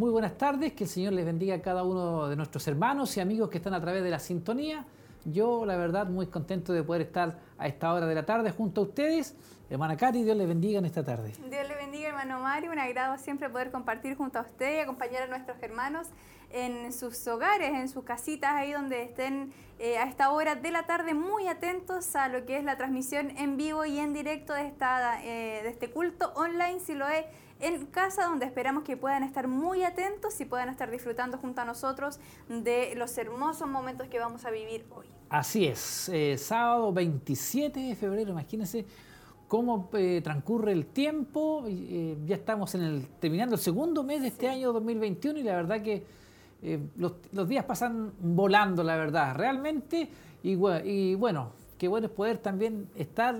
muy buenas tardes, que el Señor les bendiga a cada uno de nuestros hermanos y amigos que están a través de la sintonía. Yo, la verdad, muy contento de poder estar a esta hora de la tarde junto a ustedes. Hermana Katy, Dios les bendiga en esta tarde. Dios le bendiga, hermano Mario. Un agrado siempre poder compartir junto a usted y acompañar a nuestros hermanos en sus hogares, en sus casitas, ahí donde estén eh, a esta hora de la tarde muy atentos a lo que es la transmisión en vivo y en directo de, esta, eh, de este culto online, si lo es en casa, donde esperamos que puedan estar muy atentos y puedan estar disfrutando junto a nosotros de los hermosos momentos que vamos a vivir hoy. Así es, eh, sábado 27 de febrero, imagínense cómo eh, transcurre el tiempo. Eh, ya estamos en el, terminando el segundo mes de este año 2021 y la verdad que los, los, días pasan volando, la verdad, realmente. Y, y bueno, qué bueno es poder también estar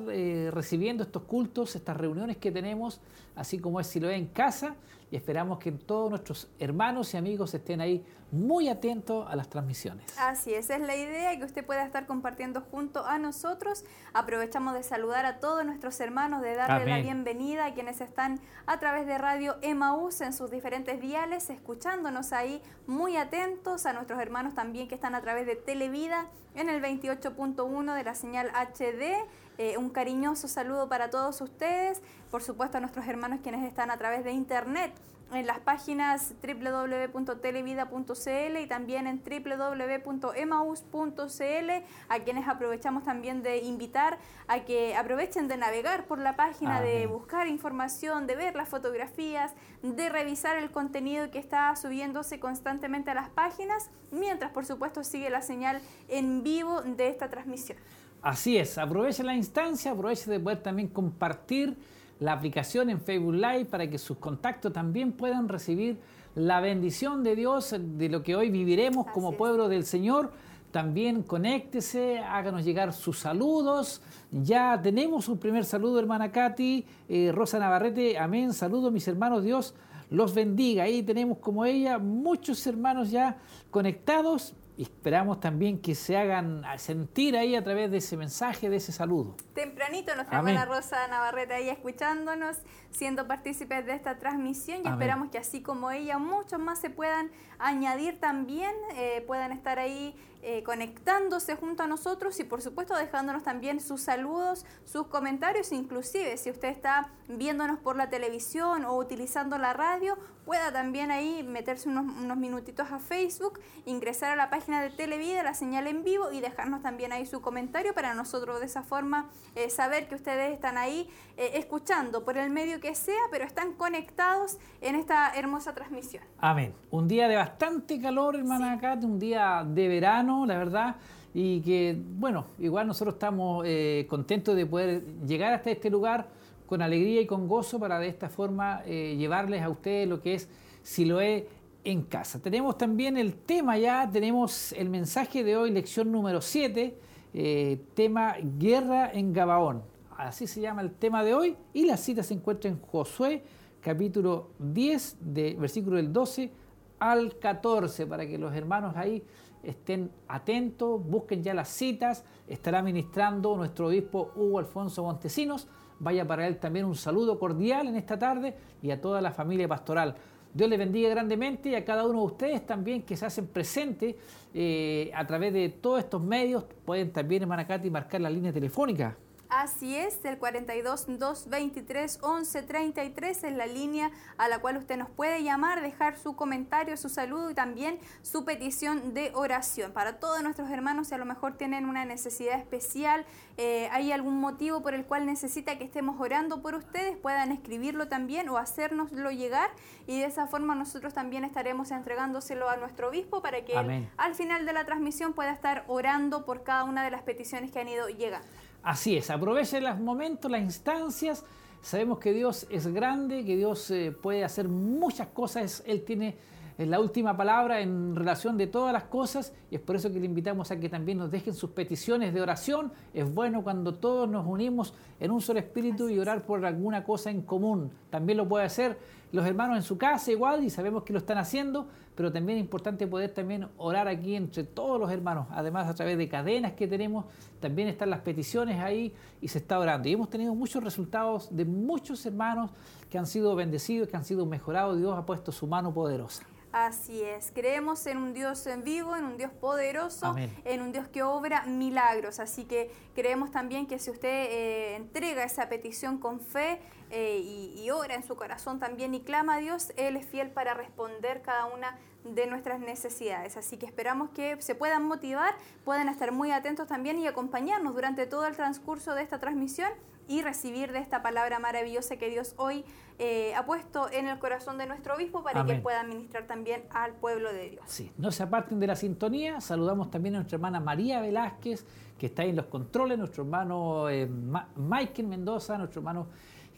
recibiendo estos cultos, estas reuniones que tenemos así como es si lo ve en casa, y esperamos que todos nuestros hermanos y amigos estén ahí muy atentos a las transmisiones. Así es, es la idea que usted pueda estar compartiendo junto a nosotros. Aprovechamos de saludar a todos nuestros hermanos, de darle la bienvenida a quienes están a través de Radio Emaús en sus diferentes diales, escuchándonos ahí muy atentos, a nuestros hermanos también que están a través de Televida en el 28.1 de la señal HD eh, un cariñoso saludo para todos ustedes, por supuesto a nuestros hermanos quienes están a través de internet en las páginas www.televida.cl y también en www.emaus.cl, a quienes aprovechamos también de invitar a que aprovechen de navegar por la página, de buscar información, de ver las fotografías, de revisar el contenido que está subiéndose constantemente a las páginas, mientras por supuesto sigue la señal en vivo de esta transmisión. Así es, aproveche la instancia, aproveche de poder también compartir la aplicación en Facebook Live para que sus contactos también puedan recibir la bendición de Dios de lo que hoy viviremos como pueblo del Señor. También conéctese, háganos llegar sus saludos. Ya tenemos un primer saludo, hermana Katy, eh, Rosa Navarrete, amén. Saludos, mis hermanos, Dios los bendiga. Ahí tenemos como ella muchos hermanos ya conectados esperamos también que se hagan sentir ahí a través de ese mensaje, de ese saludo. Tempranito nuestra hermana Rosa Navarrete ahí escuchándonos, siendo partícipes de esta transmisión y esperamos que así como ella, muchos más se puedan añadir también, eh, puedan estar ahí eh, conectándose junto a nosotros y por supuesto dejándonos también sus saludos, sus comentarios, inclusive si usted está viéndonos por la televisión o utilizando la radio, pueda también ahí meterse unos, unos minutitos a Facebook, ingresar a la página de Televida, la señal en vivo y dejarnos también ahí su comentario para nosotros de esa forma eh, saber que ustedes están ahí eh, escuchando por el medio que sea, pero están conectados en esta hermosa transmisión. Amén. Un día de bastante calor, hermana sí. un día de verano la verdad, y que, bueno, igual nosotros estamos eh, contentos de poder llegar hasta este lugar con alegría y con gozo para de esta forma eh, llevarles a ustedes lo que es Siloé en casa. Tenemos también el tema ya, tenemos el mensaje de hoy, lección número 7, eh, tema Guerra en Gabaón. Así se llama el tema de hoy y la cita se encuentra en Josué capítulo 10, de, versículo del 12 al 14, para que los hermanos ahí estén atentos, busquen ya las citas, estará ministrando nuestro obispo Hugo Alfonso Montesinos, vaya para él también un saludo cordial en esta tarde y a toda la familia pastoral. Dios les bendiga grandemente y a cada uno de ustedes también que se hacen presentes eh, a través de todos estos medios. Pueden también, hermana Katy, marcar la línea telefónica Así es, el 42 223 11 33 es la línea a la cual usted nos puede llamar, dejar su comentario, su saludo y también su petición de oración. Para todos nuestros hermanos, si a lo mejor tienen una necesidad especial, eh, hay algún motivo por el cual necesita que estemos orando por ustedes, puedan escribirlo también o hacérnoslo llegar y de esa forma nosotros también estaremos entregándoselo a nuestro obispo para que él, al final de la transmisión pueda estar orando por cada una de las peticiones que han ido llegando. Así es, aproveche los momentos, las instancias. Sabemos que Dios es grande, que Dios eh, puede hacer muchas cosas. Él tiene eh, la última palabra en relación de todas las cosas y es por eso que le invitamos a que también nos dejen sus peticiones de oración. Es bueno cuando todos nos unimos en un solo espíritu y orar por alguna cosa en común. También lo puede hacer los hermanos en su casa igual y sabemos que lo están haciendo, pero también es importante poder también orar aquí entre todos los hermanos. Además, a través de cadenas que tenemos, también están las peticiones ahí y se está orando. Y hemos tenido muchos resultados de muchos hermanos que han sido bendecidos, que han sido mejorados. Dios ha puesto su mano poderosa. Así es, creemos en un Dios en vivo, en un Dios poderoso, en un Dios que obra milagros. Así que creemos también que si usted eh, entrega esa petición con fe eh, y, y, ora en su corazón también y clama a Dios, Él es fiel para responder cada una de nuestras necesidades. Así que esperamos que se puedan motivar, puedan estar muy atentos también y acompañarnos durante todo el transcurso de esta transmisión y recibir de esta palabra maravillosa que Dios hoy eh, ha puesto en el corazón de nuestro obispo para que pueda ministrar también al pueblo de Dios. Sí, no se aparten de la sintonía. Saludamos también a nuestra hermana María Velázquez, que está ahí en los controles, nuestro hermano eh, Michael Mendoza, nuestro hermano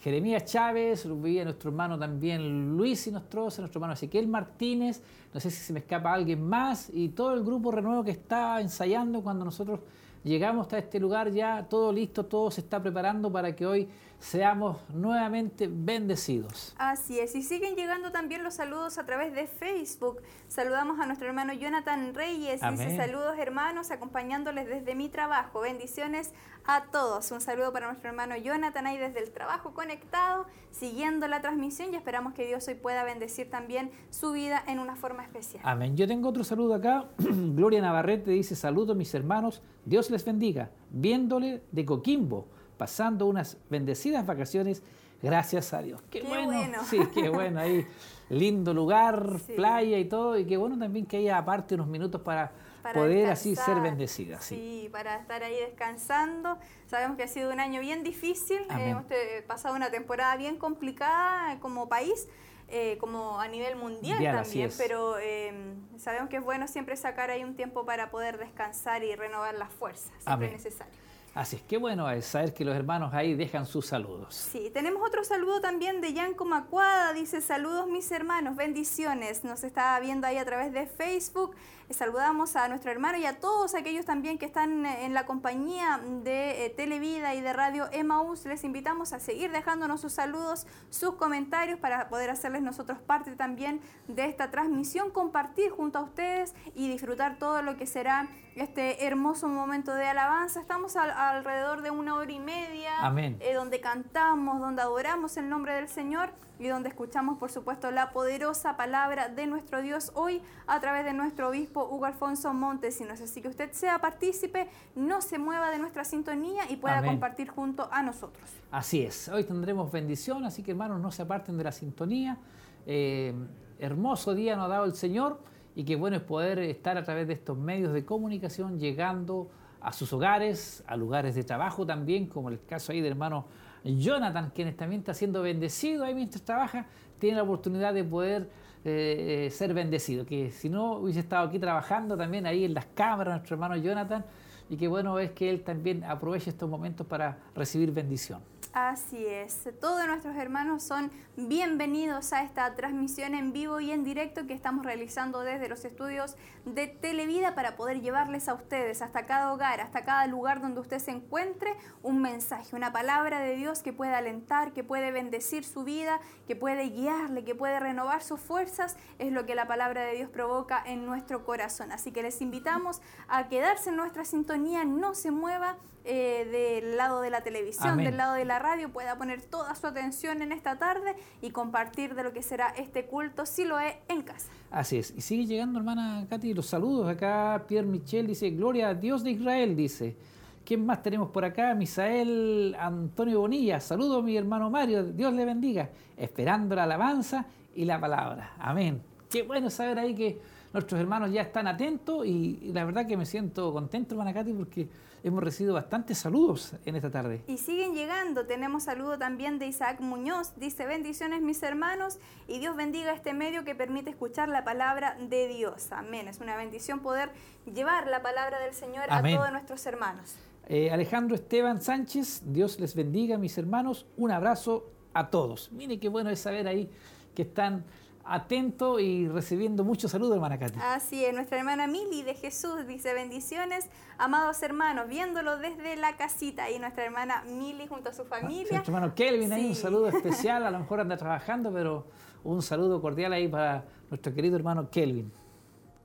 Jeremías Chávez, nuestro hermano también Luis Sinostroza, nuestro hermano Ezequiel Martínez, no sé si se me escapa alguien más, y todo el grupo renuevo que está ensayando cuando nosotros llegamos a este lugar ya, todo listo, todo se está preparando para que hoy seamos nuevamente bendecidos. Así es, y siguen llegando también los saludos a través de Facebook. Saludamos a nuestro hermano Jonathan Reyes, dice saludos hermanos, acompañándoles desde mi trabajo. Bendiciones a todos. Un saludo para nuestro hermano Jonathan ahí desde el trabajo conectado, siguiendo la transmisión y esperamos que Dios hoy pueda bendecir también su vida en una forma especial. Amén. Yo tengo otro saludo acá. Gloria Navarrete dice saludos mis hermanos, Dios les bendiga, viéndole de Coquimbo pasando unas bendecidas vacaciones, gracias a Dios. Qué, bueno. Sí, qué bueno ahí. Lindo lugar, playa y todo, y qué bueno también que haya aparte unos minutos para, poder así ser bendecida. Sí. para estar ahí descansando. Sabemos que ha sido un año bien difícil, hemos eh, pasado una temporada bien complicada como país. Eh, como a nivel mundial también, pero em, sabemos que es bueno siempre sacar ahí un tiempo para poder descansar y renovar las fuerzas, siempre es necesario. Así es que bueno es saber que los hermanos ahí dejan sus saludos. Sí, tenemos otro saludo también de Yanko Macuada. Dice, saludos mis hermanos, bendiciones. Nos está viendo ahí a través de Facebook. Saludamos a nuestro hermano y a todos aquellos también que están en la compañía de eh, Televida y de Radio Emaús. Les invitamos a seguir dejándonos sus saludos, sus comentarios para poder hacerles nosotros parte también de esta transmisión, compartir junto a ustedes y disfrutar todo lo que será este hermoso momento de alabanza. Estamos alrededor de una hora y media, eh, donde cantamos, donde adoramos el nombre del Señor y donde escuchamos, por supuesto, la poderosa palabra de nuestro Dios hoy a través de nuestro obispo Hugo Alfonso Montesinos. Así que usted sea partícipe, no se mueva de nuestra sintonía y pueda compartir junto a nosotros. Así es, hoy tendremos bendición, así que hermanos, no se aparten de la sintonía. Eh, hermoso día nos ha dado el Señor y qué bueno es poder estar a través de estos medios de comunicación llegando a sus hogares, a lugares de trabajo también, como el caso ahí del hermano Jonathan, quien también está siendo bendecido ahí mientras trabaja, tiene la oportunidad de poder eh, ser bendecido, que si no hubiese estado aquí trabajando también ahí en las cámaras, nuestro hermano Jonathan, y qué bueno es que él también aproveche estos momentos para recibir bendición. Así es, todos nuestros hermanos son bienvenidos a esta transmisión en vivo y en directo que estamos realizando desde los estudios de Televida para poder llevarles a ustedes hasta cada hogar, hasta cada lugar donde usted se encuentre, un mensaje, una palabra de Dios que puede alentar, que puede bendecir su vida, que puede guiarle, que puede renovar sus fuerzas, es lo que la palabra de Dios provoca en nuestro corazón. Así que les invitamos a quedarse en nuestra sintonía, no se mueva eh, del lado de la televisión, del lado de la radio, pueda poner toda su atención en esta tarde y compartir de lo que será este culto, si lo es, en casa. Así es. Y sigue llegando, hermana Katy, los saludos. Acá Pierre Michel dice, Gloria a Dios de Israel, dice. ¿Quién más tenemos por acá? Misael Antonio Bonilla. Saludos, mi hermano Mario. Dios le bendiga. Esperando la alabanza y la palabra. Amén. Qué bueno saber ahí que nuestros hermanos ya están atentos y, la verdad que me siento contento, hermana Katy, porque hemos recibido bastantes saludos en esta tarde. Y siguen llegando. Tenemos saludo también de Isaac Muñoz. Dice, bendiciones mis hermanos y Dios bendiga este medio que permite escuchar la palabra de Dios. Amén. Es una bendición poder llevar la palabra del Señor a todos nuestros hermanos. Eh, Alejandro Esteban Sánchez, Dios les bendiga mis hermanos. Un abrazo a todos. Mire qué bueno es saber ahí que están atento y recibiendo muchos saludos, hermana Katy. Así es, nuestra hermana Mili de Jesús dice bendiciones, amados hermanos, viéndolo desde la casita y nuestra hermana Mili junto a su familia. Nuestro hermano Kelvin, ahí un saludo especial, a lo mejor anda trabajando, pero un saludo cordial ahí para nuestro querido hermano Kelvin.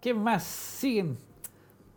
¿Qué más siguen?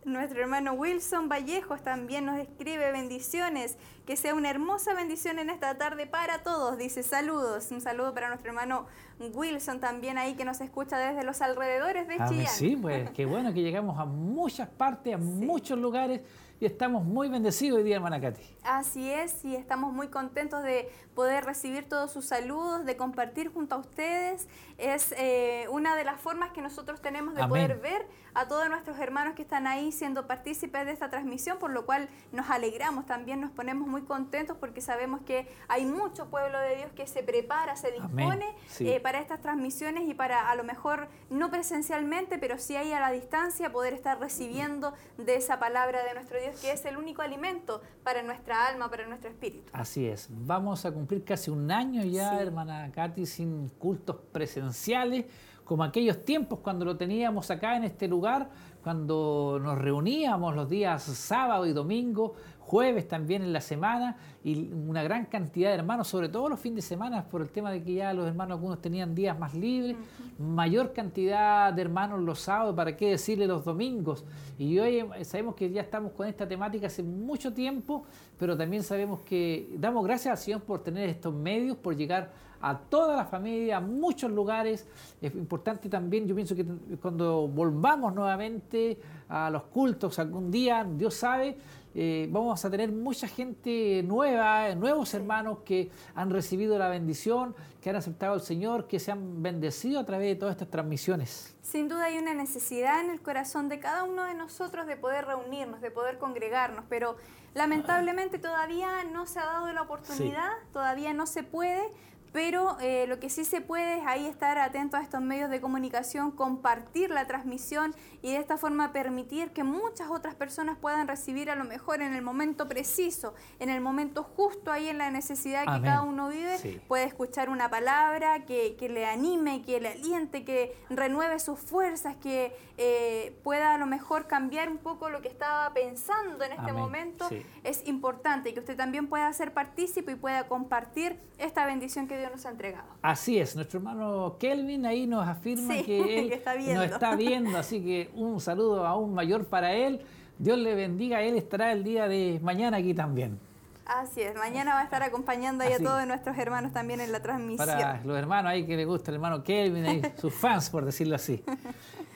Nuestro hermano Wilson Vallejos también nos escribe bendiciones. Que sea una hermosa bendición en esta tarde para todos. Dice saludos. Un saludo para nuestro hermano Wilson también ahí que nos escucha desde los alrededores de Chillán. Sí, pues qué bueno que llegamos a muchas partes, a muchos lugares y estamos muy bendecidos hoy día, hermana Katy. Así es, y estamos muy contentos de poder recibir todos sus saludos, de compartir junto a ustedes. Es eh, una de las formas que nosotros tenemos de poder ver a todos nuestros hermanos que están ahí siendo partícipes de esta transmisión, por lo cual nos alegramos también, nos ponemos muy contentos porque sabemos que hay mucho pueblo de Dios que se prepara, se dispone eh, para estas transmisiones y para a lo mejor no presencialmente, pero sí ahí a la distancia poder estar recibiendo de esa palabra de nuestro Dios que es el único alimento para nuestra alma, para nuestro espíritu. Así es. Vamos a cumplir casi un año ya, hermana Katy, sin cultos presenciales, como aquellos tiempos cuando lo teníamos acá en este lugar, cuando nos reuníamos los días sábado y domingo jueves también en la semana y una gran cantidad de hermanos, sobre todo los fines de semana, por el tema de que ya los hermanos algunos tenían días más libres, mayor cantidad de hermanos los sábados, para qué decirle los domingos. Y hoy sabemos que ya estamos con esta temática hace mucho tiempo, pero también sabemos que damos gracias al Señor por tener estos medios, por llegar a toda la familia, a muchos lugares. Es importante también, yo pienso que cuando volvamos nuevamente a los cultos algún día, Dios sabe, eh, vamos a tener mucha gente nueva, nuevos hermanos que han recibido la bendición, que han aceptado al Señor, que se han bendecido a través de todas estas transmisiones. Sin duda hay una necesidad en el corazón de cada uno de nosotros de poder reunirnos, de poder congregarnos, pero lamentablemente todavía no se ha dado la oportunidad, todavía no se puede pero eh, lo que sí se puede es ahí estar atento a estos medios de comunicación, compartir la transmisión y de esta forma permitir que muchas otras personas puedan recibir a lo mejor en el momento preciso, en el momento justo ahí en la necesidad que cada uno vive, puede escuchar una palabra que, le anime, que le aliente, que renueve sus fuerzas, que eh, pueda a lo mejor cambiar un poco lo que estaba pensando en este momento. Es importante que usted también pueda ser partícipe y pueda compartir esta bendición que Dios nos ha entregado. Así es, nuestro hermano Kelvin ahí nos afirma que él nos está viendo, así que un saludo aún mayor para él. Dios le bendiga, él estará el día de mañana aquí también. Así es, mañana va a estar acompañando ahí a todos nuestros hermanos también en la transmisión. Para los hermanos ahí que les gusta el hermano Kelvin, ahí, sus fans, por decirlo así.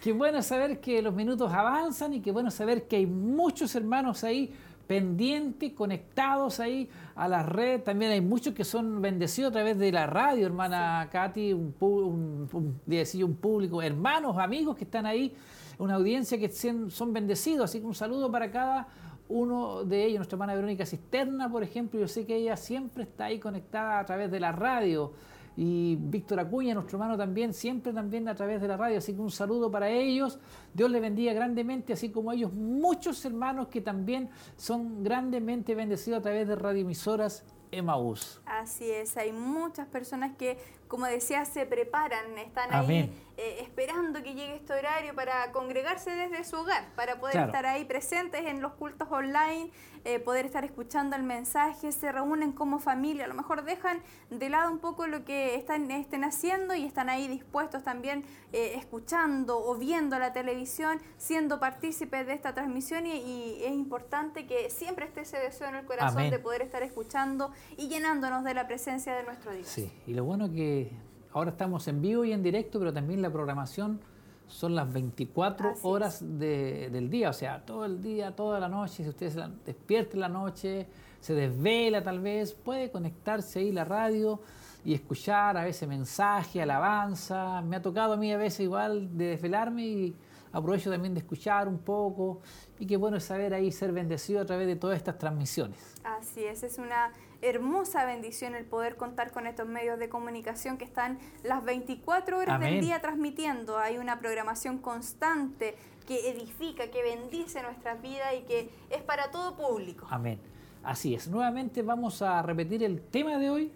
Qué bueno saber que los minutos avanzan y qué bueno saber que hay muchos hermanos ahí pendientes, conectados ahí a la red. También hay muchos que son bendecidos a través de la radio, hermana Katy, un, un, un, público, hermanos, amigos que están ahí, una audiencia que son bendecidos. Así que un saludo para cada uno de ellos, nuestra hermana Verónica Cisterna, por ejemplo. Yo sé que ella siempre está ahí conectada a través de la radio y Víctor Acuña, nuestro hermano también, siempre también a través de la radio. Así que un saludo para ellos. Dios les bendiga grandemente, así como ellos, muchos hermanos que también son grandemente bendecidos a través de radioemisoras Emaús. Así es, hay muchas personas que, como decía, se preparan, están ahí eh, esperando que llegue este horario para congregarse desde su hogar, para poder estar ahí presentes en los cultos online, eh, poder estar escuchando el mensaje, se reúnen como familia, a lo mejor dejan de lado un poco lo que están, estén haciendo y están ahí dispuestos también eh, escuchando o viendo la televisión, siendo partícipes de esta transmisión y, es importante que siempre esté ese deseo en el corazón de poder estar escuchando y llenándonos de la presencia de nuestro Dios. Sí, y lo bueno que ahora estamos en vivo y en directo, pero también la programación son las 24 horas del día, o sea, todo el día, toda la noche, si usted se despierta en la noche, se desvela tal vez, puede conectarse ahí la radio y escuchar a veces mensaje, alabanza. Me ha tocado a mí a veces igual de desvelarme y aprovecho también de escuchar un poco y qué bueno es saber ahí ser bendecido a través de todas estas transmisiones. Así es, es una hermosa bendición el poder contar con estos medios de comunicación que están las 24 horas del día transmitiendo. Hay una programación constante que edifica, que bendice nuestras vidas y que es para todo público. Amén. Así es. Nuevamente vamos a repetir el tema de hoy,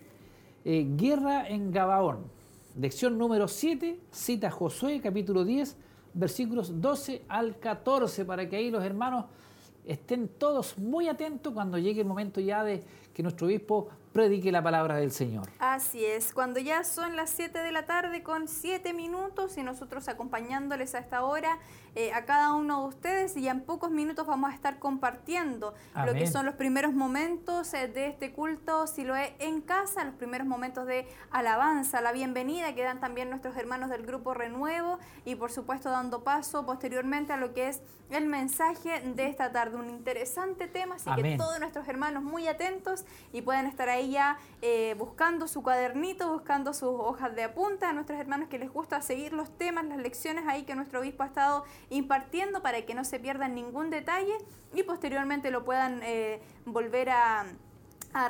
eh, guerra en Gabaón. Lección número 7, cita Josué capítulo 10, versículos 12 al 14, para que ahí los hermanos estén todos muy atentos cuando llegue el momento ya de que nuestro obispo predique la palabra del Señor. Así es, cuando ya son las 7 de la tarde con 7 minutos y nosotros acompañándoles a esta hora eh, a cada uno de ustedes y ya en pocos minutos vamos a estar compartiendo lo que son los primeros momentos eh, de este culto si lo es en casa, los primeros momentos de alabanza, la bienvenida que dan también nuestros hermanos del grupo Renuevo y por supuesto dando paso posteriormente a lo que es el mensaje de esta tarde, un interesante tema, así que todos nuestros hermanos muy atentos y pueden estar ahí ya eh, buscando su cuadernito, buscando sus hojas de apunta a nuestros hermanos que les gusta seguir los temas, las lecciones ahí que nuestro obispo ha estado impartiendo para que no se pierdan ningún detalle y posteriormente lo puedan eh, volver a,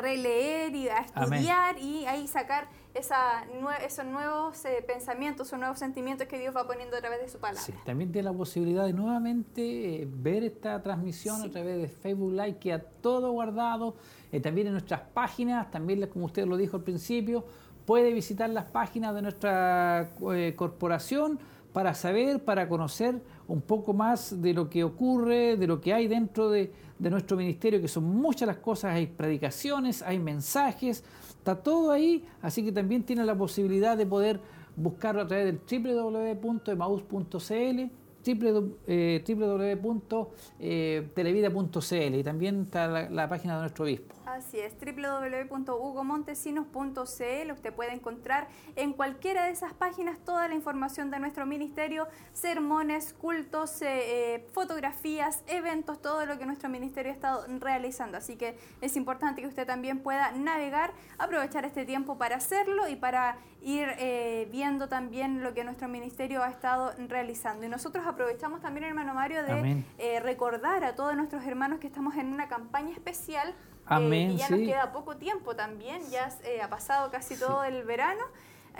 releer y a estudiar y ahí sacar esa, esos nuevos eh, pensamientos, esos nuevos sentimientos que Dios va poniendo a través de su palabra. también tiene la posibilidad de nuevamente ver esta transmisión a través de Facebook Live, que ha todo guardado eh, también en nuestras páginas, también como usted lo dijo al principio, puede visitar las páginas de nuestra eh, corporación para saber, para conocer un poco más de lo que ocurre, de lo que hay dentro de, nuestro ministerio, que son muchas las cosas, hay predicaciones, hay mensajes, está todo ahí, así que también tiene la posibilidad de poder buscarlo a través del www.emaus.cl www.televida.cl y también está la, página de nuestro obispo. Así es, www.hugomontesinos.cl. Usted puede encontrar en cualquiera de esas páginas toda la información de nuestro ministerio, sermones, cultos, eh, eh, fotografías, eventos, todo lo que nuestro ministerio ha estado realizando. Así que es importante que usted también pueda navegar, aprovechar este tiempo para hacerlo y para ir eh, viendo también lo que nuestro ministerio ha estado realizando. Y nosotros aprovechamos también, hermano Mario, de recordar a todos nuestros hermanos que estamos en una campaña especial Amén, y ya nos queda poco tiempo también, ya eh, ha pasado casi todo el verano.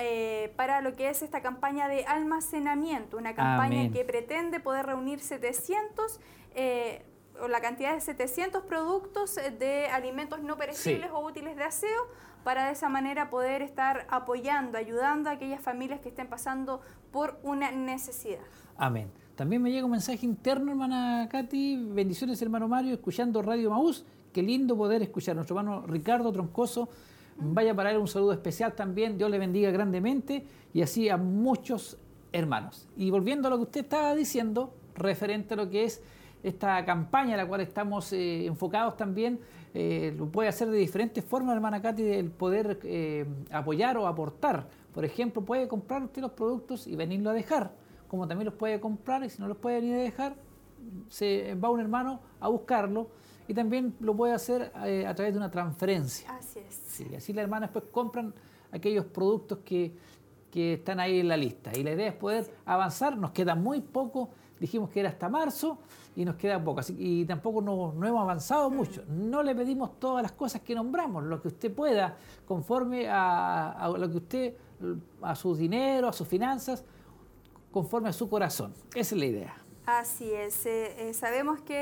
Eh, para lo que es esta campaña de almacenamiento, una campaña que pretende poder reunir 700 eh, o la cantidad de 700 productos de alimentos no perecibles o útiles de aseo para de esa manera poder estar apoyando, ayudando a aquellas familias que estén pasando por una necesidad. Amén. También me llega un mensaje interno, hermana Katy. Bendiciones, hermano Mario, escuchando Radio Maús. Qué lindo poder escuchar a nuestro hermano Ricardo Troncoso. Vaya para él un saludo especial también. Dios le bendiga grandemente y así a muchos hermanos. Y volviendo a lo que usted estaba diciendo, referente a lo que es esta campaña a la cual estamos eh, enfocados también, eh, lo puede hacer de diferentes formas, hermana Katy, el poder eh, apoyar o aportar. Por ejemplo, puede comprar usted los productos y venirlo a dejar, como también los puede comprar y si no los puede venir a dejar, se va un hermano a buscarlo y también lo puede hacer eh, a través de una transferencia. Así es. Sí, así las hermanas después compran aquellos productos que, que están ahí en la lista. Y la idea es poder avanzar, nos queda muy poco, dijimos que era hasta marzo y nos queda poco, así, y tampoco no, no hemos avanzado mm. mucho. No le pedimos todas las cosas que nombramos, lo que usted pueda, conforme a, a lo que usted, a su dinero, a sus finanzas, conforme a su corazón. Esa es la idea. Así es. Eh, eh, sabemos que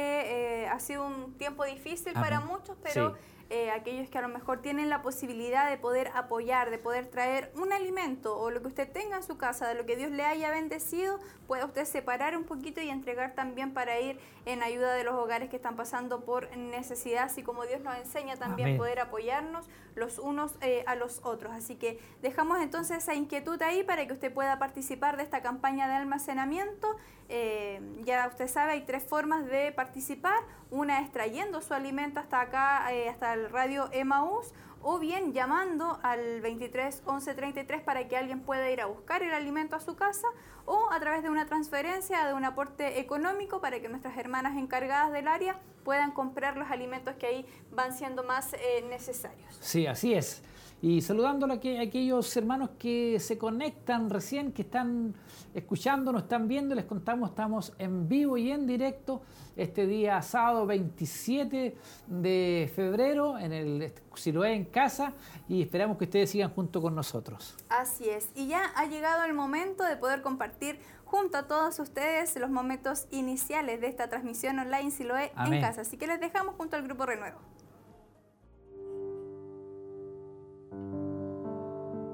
eh, ha sido un tiempo difícil para muchos, pero eh, aquellos que a lo mejor tienen la posibilidad de poder apoyar, de poder traer un alimento o lo que usted tenga en su casa, de lo que Dios le haya bendecido, puede usted separar un poquito y entregar también para ir en ayuda de los hogares que están pasando por necesidad, así como Dios nos enseña también poder apoyarnos los unos eh, a los otros. Así que dejamos entonces esa inquietud ahí para que usted pueda participar de esta campaña de almacenamiento. Eh, ya usted sabe, hay tres formas de participar. Una es trayendo su alimento hasta acá, hasta el radio Emaús o bien llamando al 23 11 33 para que alguien pueda ir a buscar el alimento a su casa o a través de una transferencia de un aporte económico para que nuestras hermanas encargadas del área puedan comprar los alimentos que ahí van siendo más eh, necesarios. Sí, así es. Y saludando a aquellos hermanos que se conectan recién, que están escuchando, nos están viendo, les contamos, estamos en vivo y en directo este día sábado 27 de febrero en el Siloé en casa y esperamos que ustedes sigan junto con nosotros. Así es, y ya ha llegado el momento de poder compartir junto a todos ustedes los momentos iniciales de esta transmisión online Siloé en casa. Así que les dejamos junto al Grupo Renuevo.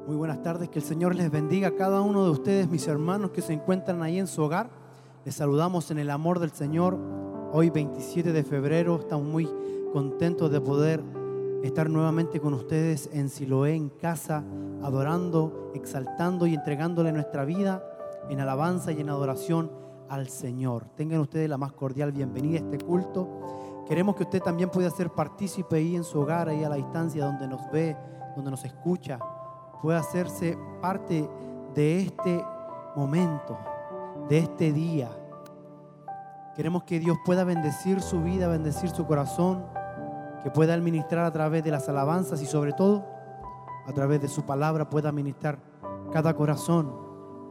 Muy buenas tardes, que el Señor les bendiga a cada uno de ustedes, mis hermanos que se encuentran ahí en su hogar. Les saludamos en el amor del Señor. Hoy 27 de febrero estamos muy contentos de poder estar nuevamente con ustedes en Siloé, en casa, adorando, exaltando y entregándole nuestra vida en alabanza y en adoración al Señor. Tengan ustedes la más cordial bienvenida a este culto. Queremos que usted también pueda ser partícipe ahí en su hogar, ahí a la distancia donde nos ve, donde nos escucha, pueda hacerse parte de este momento, de este día. Queremos que Dios pueda bendecir su vida, bendecir su corazón que pueda administrar a través de las alabanzas y sobre todo a través de su palabra pueda administrar cada corazón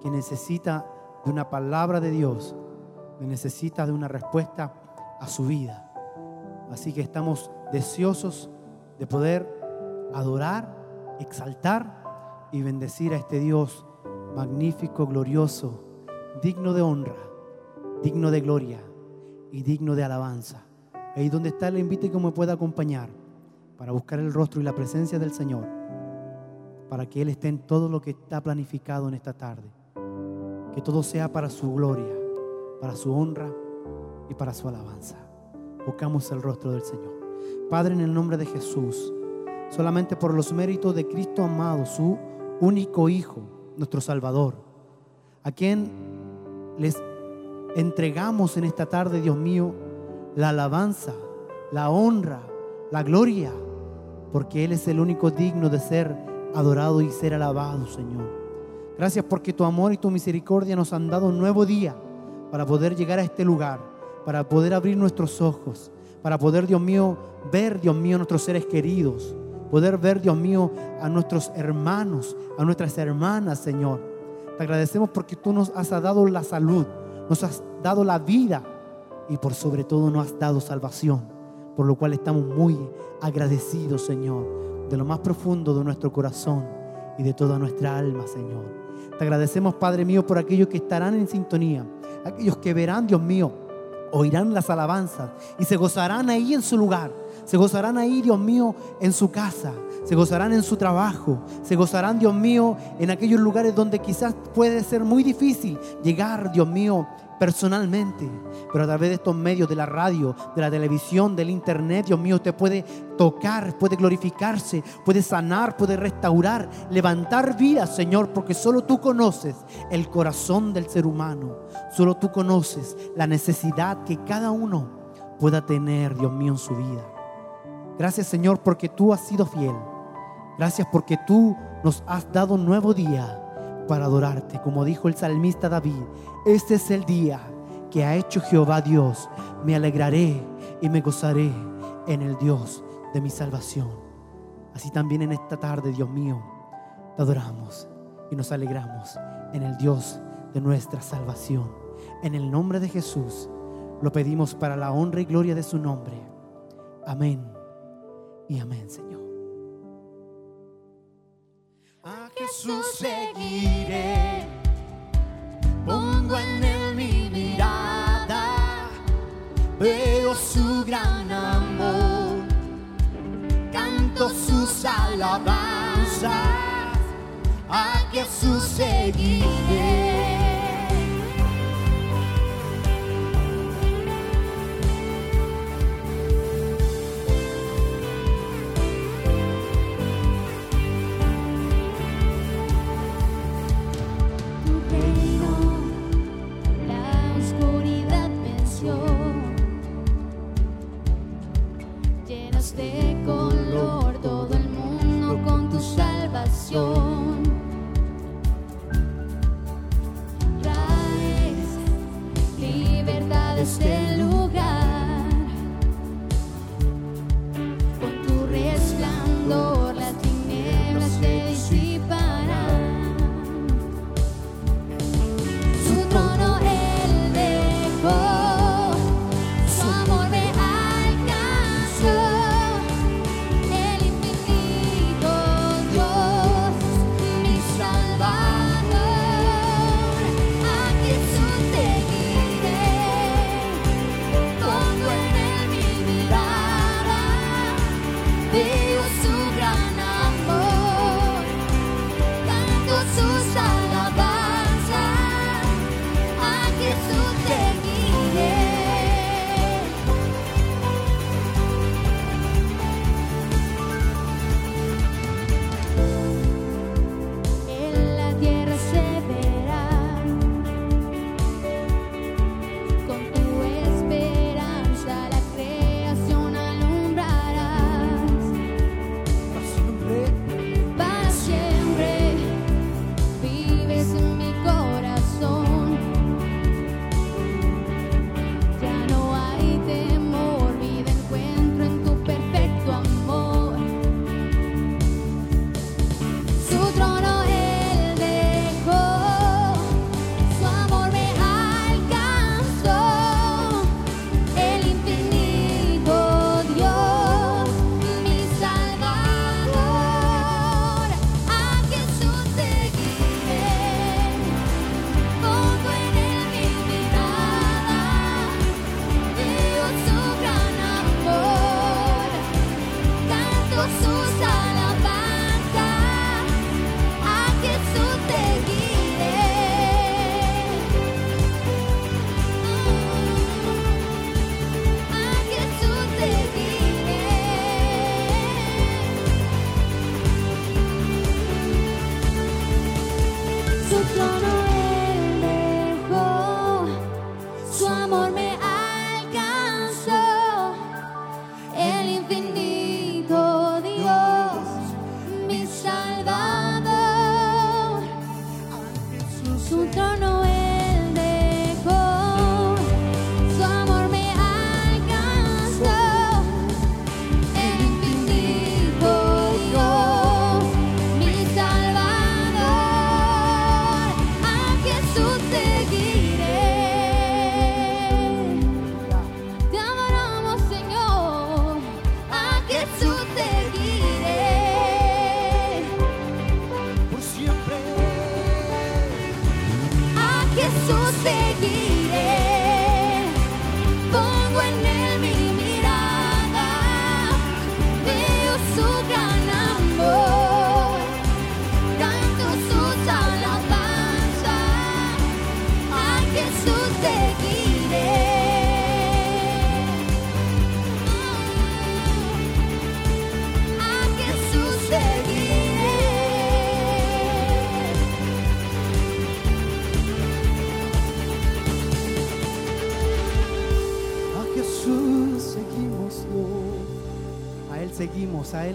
que necesita de una palabra de Dios, que necesita de una respuesta a su vida. Así que estamos deseosos de poder adorar, exaltar y bendecir a este Dios magnífico, glorioso, digno de honra, digno de gloria y digno de alabanza. Ahí donde está, le invito que me pueda acompañar para buscar el rostro y la presencia del Señor, para que Él esté en todo lo que está planificado en esta tarde. Que todo sea para su gloria, para su honra y para su alabanza. Buscamos el rostro del Señor. Padre, en el nombre de Jesús, solamente por los méritos de Cristo amado, su único Hijo, nuestro Salvador, a quien les entregamos en esta tarde, Dios mío, la alabanza, la honra, la gloria, porque Él es el único digno de ser adorado y ser alabado, Señor. Gracias porque tu amor y tu misericordia nos han dado un nuevo día para poder llegar a este lugar, para poder abrir nuestros ojos, para poder, Dios mío, ver, Dios mío, nuestros seres queridos, poder ver, Dios mío, a nuestros hermanos, a nuestras hermanas, Señor. Te agradecemos porque tú nos has dado la salud, nos has dado la vida y por sobre todo nos has dado salvación, por lo cual estamos muy agradecidos, Señor, de lo más profundo de nuestro corazón y de toda nuestra alma, Señor. Te agradecemos, Padre mío, por aquellos que estarán en sintonía, aquellos que verán, Dios mío, oirán las alabanzas y se gozarán ahí en su lugar, se gozarán ahí, Dios mío, en su casa, se gozarán en su trabajo, se gozarán, Dios mío, en aquellos lugares donde quizás puede ser muy difícil llegar, Dios mío, personalmente, pero a través de estos medios, de la radio, de la televisión, del internet, Dios mío, usted puede tocar, puede glorificarse, puede sanar, puede restaurar, levantar vidas, Señor, porque solo tú conoces el corazón del ser humano, solo tú conoces la necesidad que cada uno pueda tener, Dios mío, en su vida. Gracias, Señor, porque tú has sido fiel. Gracias porque tú nos has dado un nuevo día para adorarte. Como dijo el salmista David, este es el día que ha hecho Jehová Dios. Me alegraré y me gozaré en el Dios de mi salvación. Así también en esta tarde, Dios mío, te adoramos y nos alegramos en el Dios de nuestra salvación. En el nombre de Jesús lo pedimos para la honra y gloria de su nombre. Amén y amén, Señor. Jesús seguiré. Pongo en él mi mirada, veo su gran amor, canto sus alabanzas, a Jesús seguiré. canción.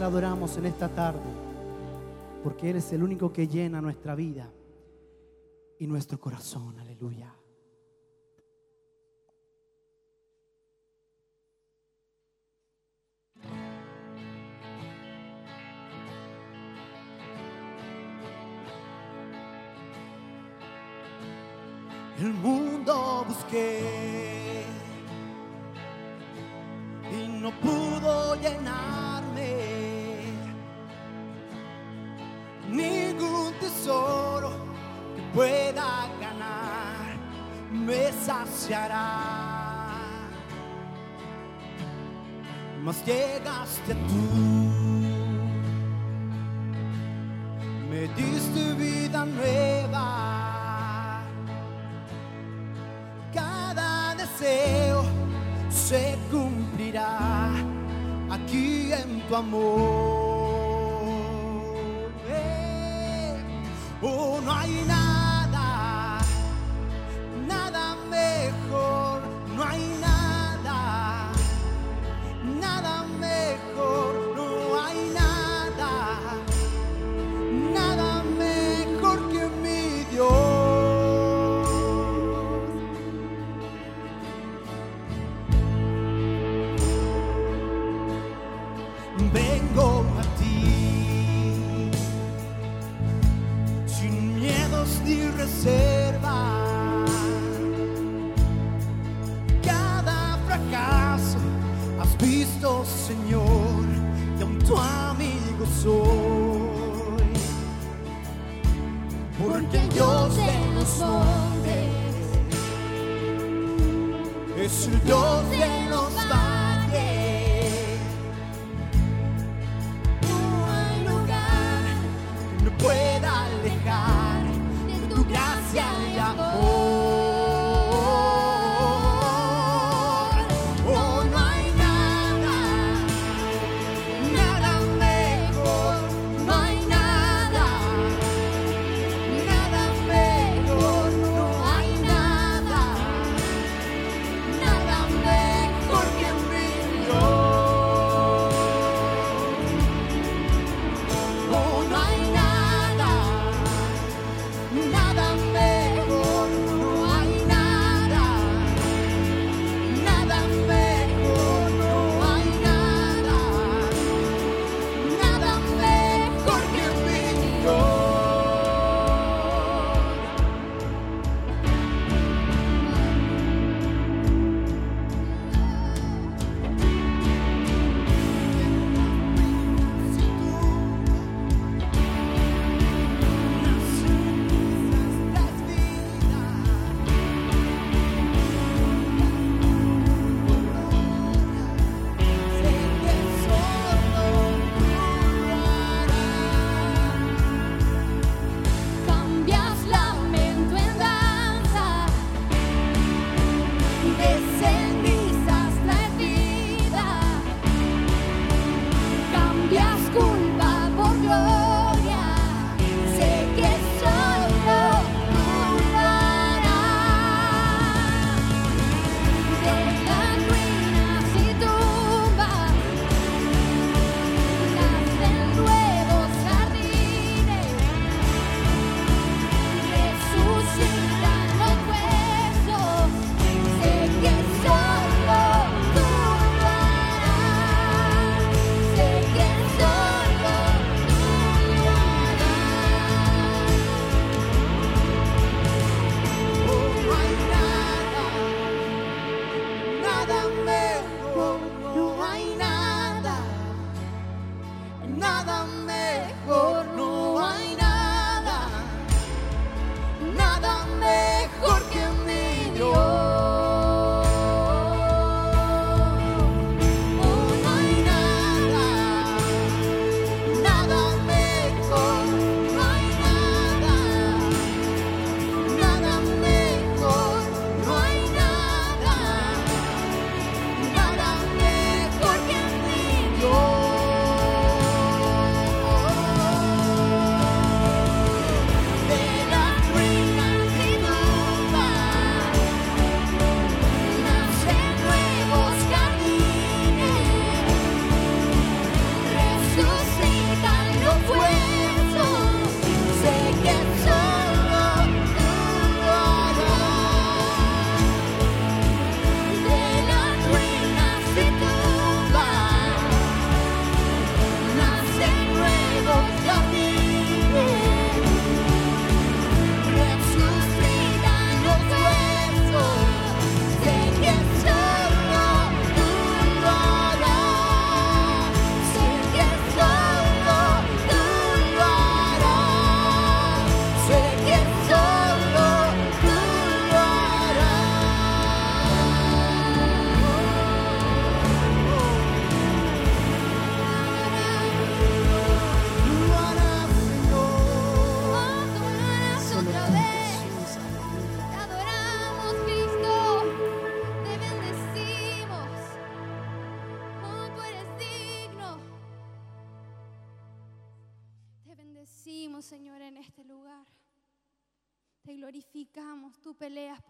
Adoramos en esta tarde, porque Él es el único que llena nuestra vida y nuestro corazón. Aleluya. El mundo busqué y no pudo llenarme. Saciará. Mas llegaste tú, me diste vida nueva. Cada deseo se cumplirá aquí en tu amor. Eh, Oh, no hay nada, Porque Dios de los es Dios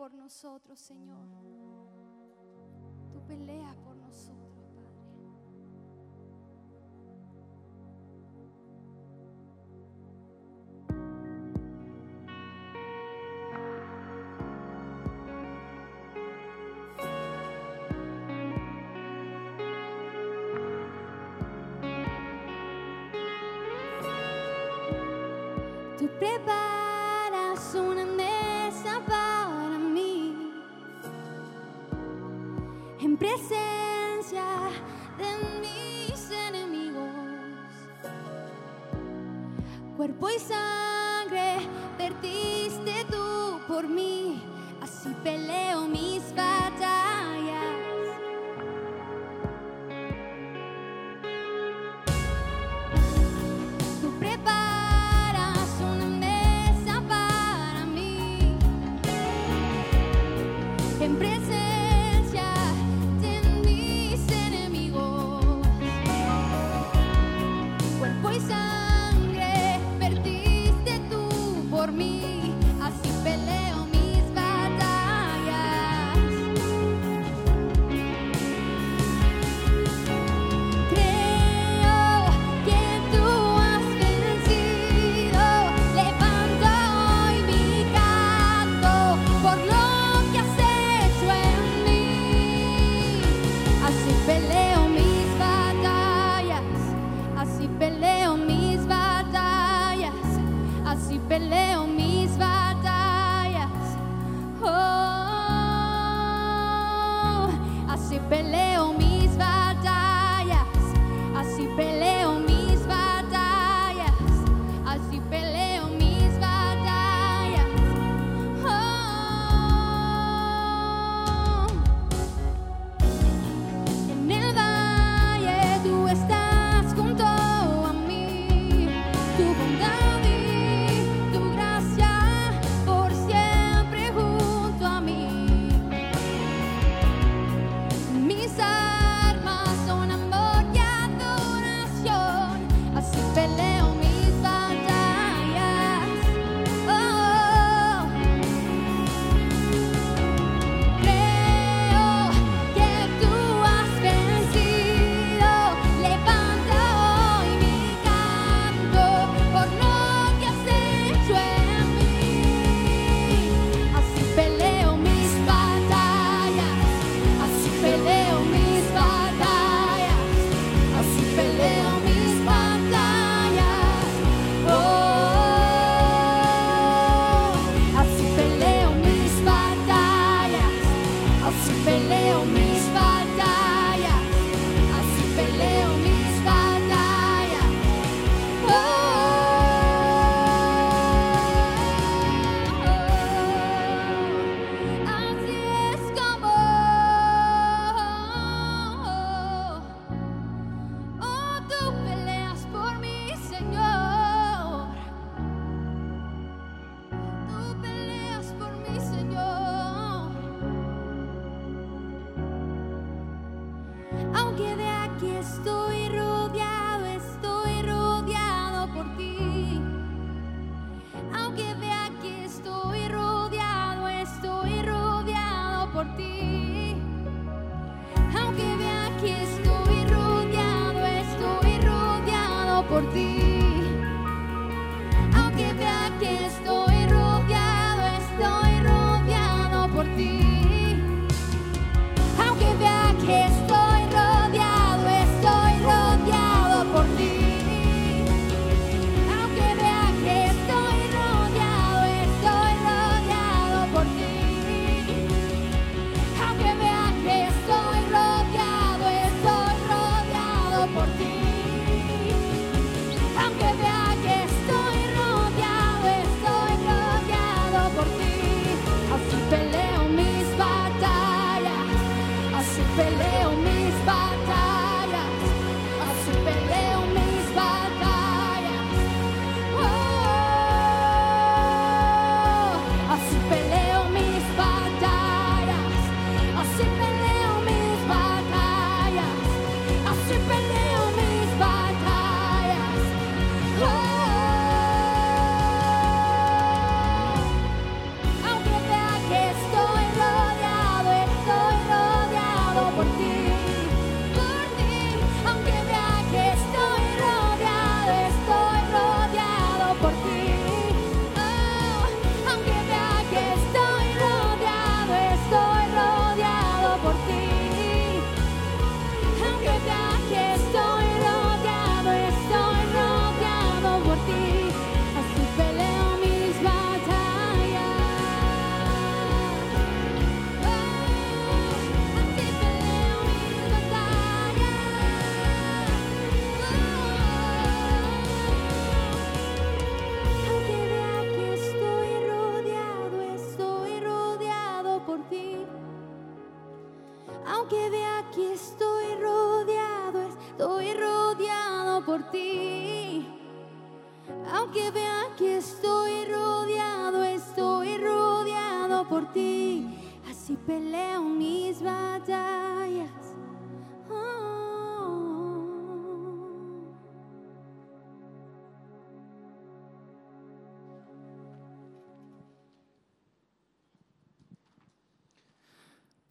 por nosotros, Señor. Tú peleas por nosotros.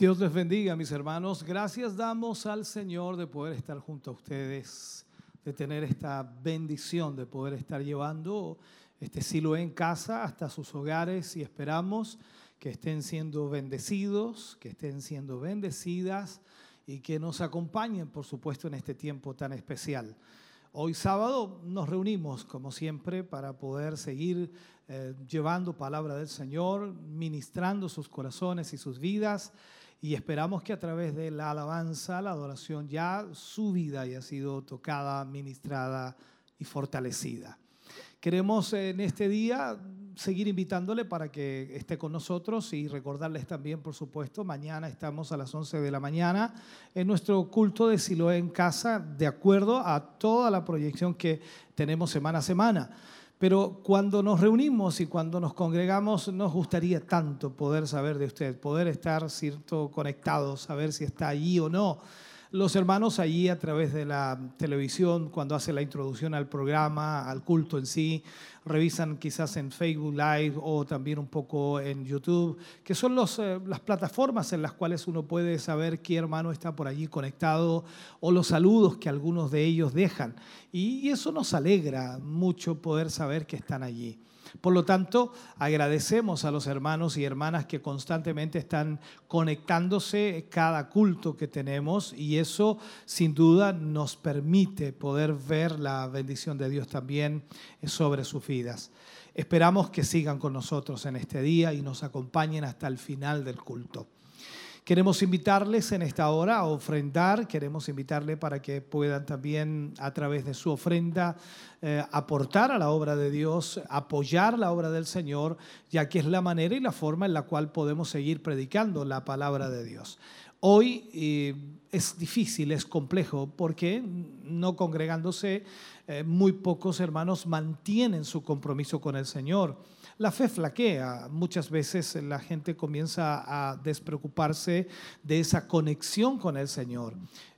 Dios les bendiga, mis hermanos. Gracias damos al Señor de poder estar junto a ustedes, de tener esta bendición, de poder estar llevando este silo en casa hasta sus hogares y esperamos que estén siendo bendecidos, que estén siendo bendecidas y que nos acompañen, por supuesto, en este tiempo tan especial. Hoy sábado nos reunimos, como siempre, para poder seguir eh, llevando palabra del Señor, ministrando sus corazones y sus vidas y esperamos que a través de la alabanza, la adoración, ya su vida haya sido tocada, ministrada y fortalecida. Queremos en este día seguir invitándole para que esté con nosotros y recordarles también, por supuesto, mañana estamos a las 11 de la mañana en nuestro culto de Siloé en casa, de acuerdo a toda la proyección que tenemos semana a semana. Pero cuando nos reunimos y cuando nos congregamos, nos gustaría tanto poder saber de usted, poder estar cierto conectados, saber si está allí o no los hermanos allí a través de la televisión, cuando hace la introducción al programa, al culto en sí, revisan quizás en Facebook Live o también un poco en YouTube, que son eh, las plataformas en las cuales uno puede saber qué hermano está por allí conectado o los saludos que algunos de ellos dejan. y eso nos alegra mucho poder saber que están allí. Por lo tanto, agradecemos a los hermanos y hermanas que constantemente están conectándose cada culto que tenemos y eso sin duda nos permite poder ver la bendición de Dios también sobre sus vidas. Esperamos que sigan con nosotros en este día y nos acompañen hasta el final del culto. Queremos invitarles en esta hora a ofrendar, queremos invitarles para que puedan también a través de su ofrenda eh, aportar a la obra de Dios, apoyar la obra del Señor, ya que es la manera y la forma en la cual podemos seguir predicando la palabra de Dios. Hoy eh, es difícil, es complejo, porque no congregándose, eh, muy pocos hermanos mantienen su compromiso con el Señor la fe flaquea. Muchas veces la gente comienza a despreocuparse de esa conexión con el Señor.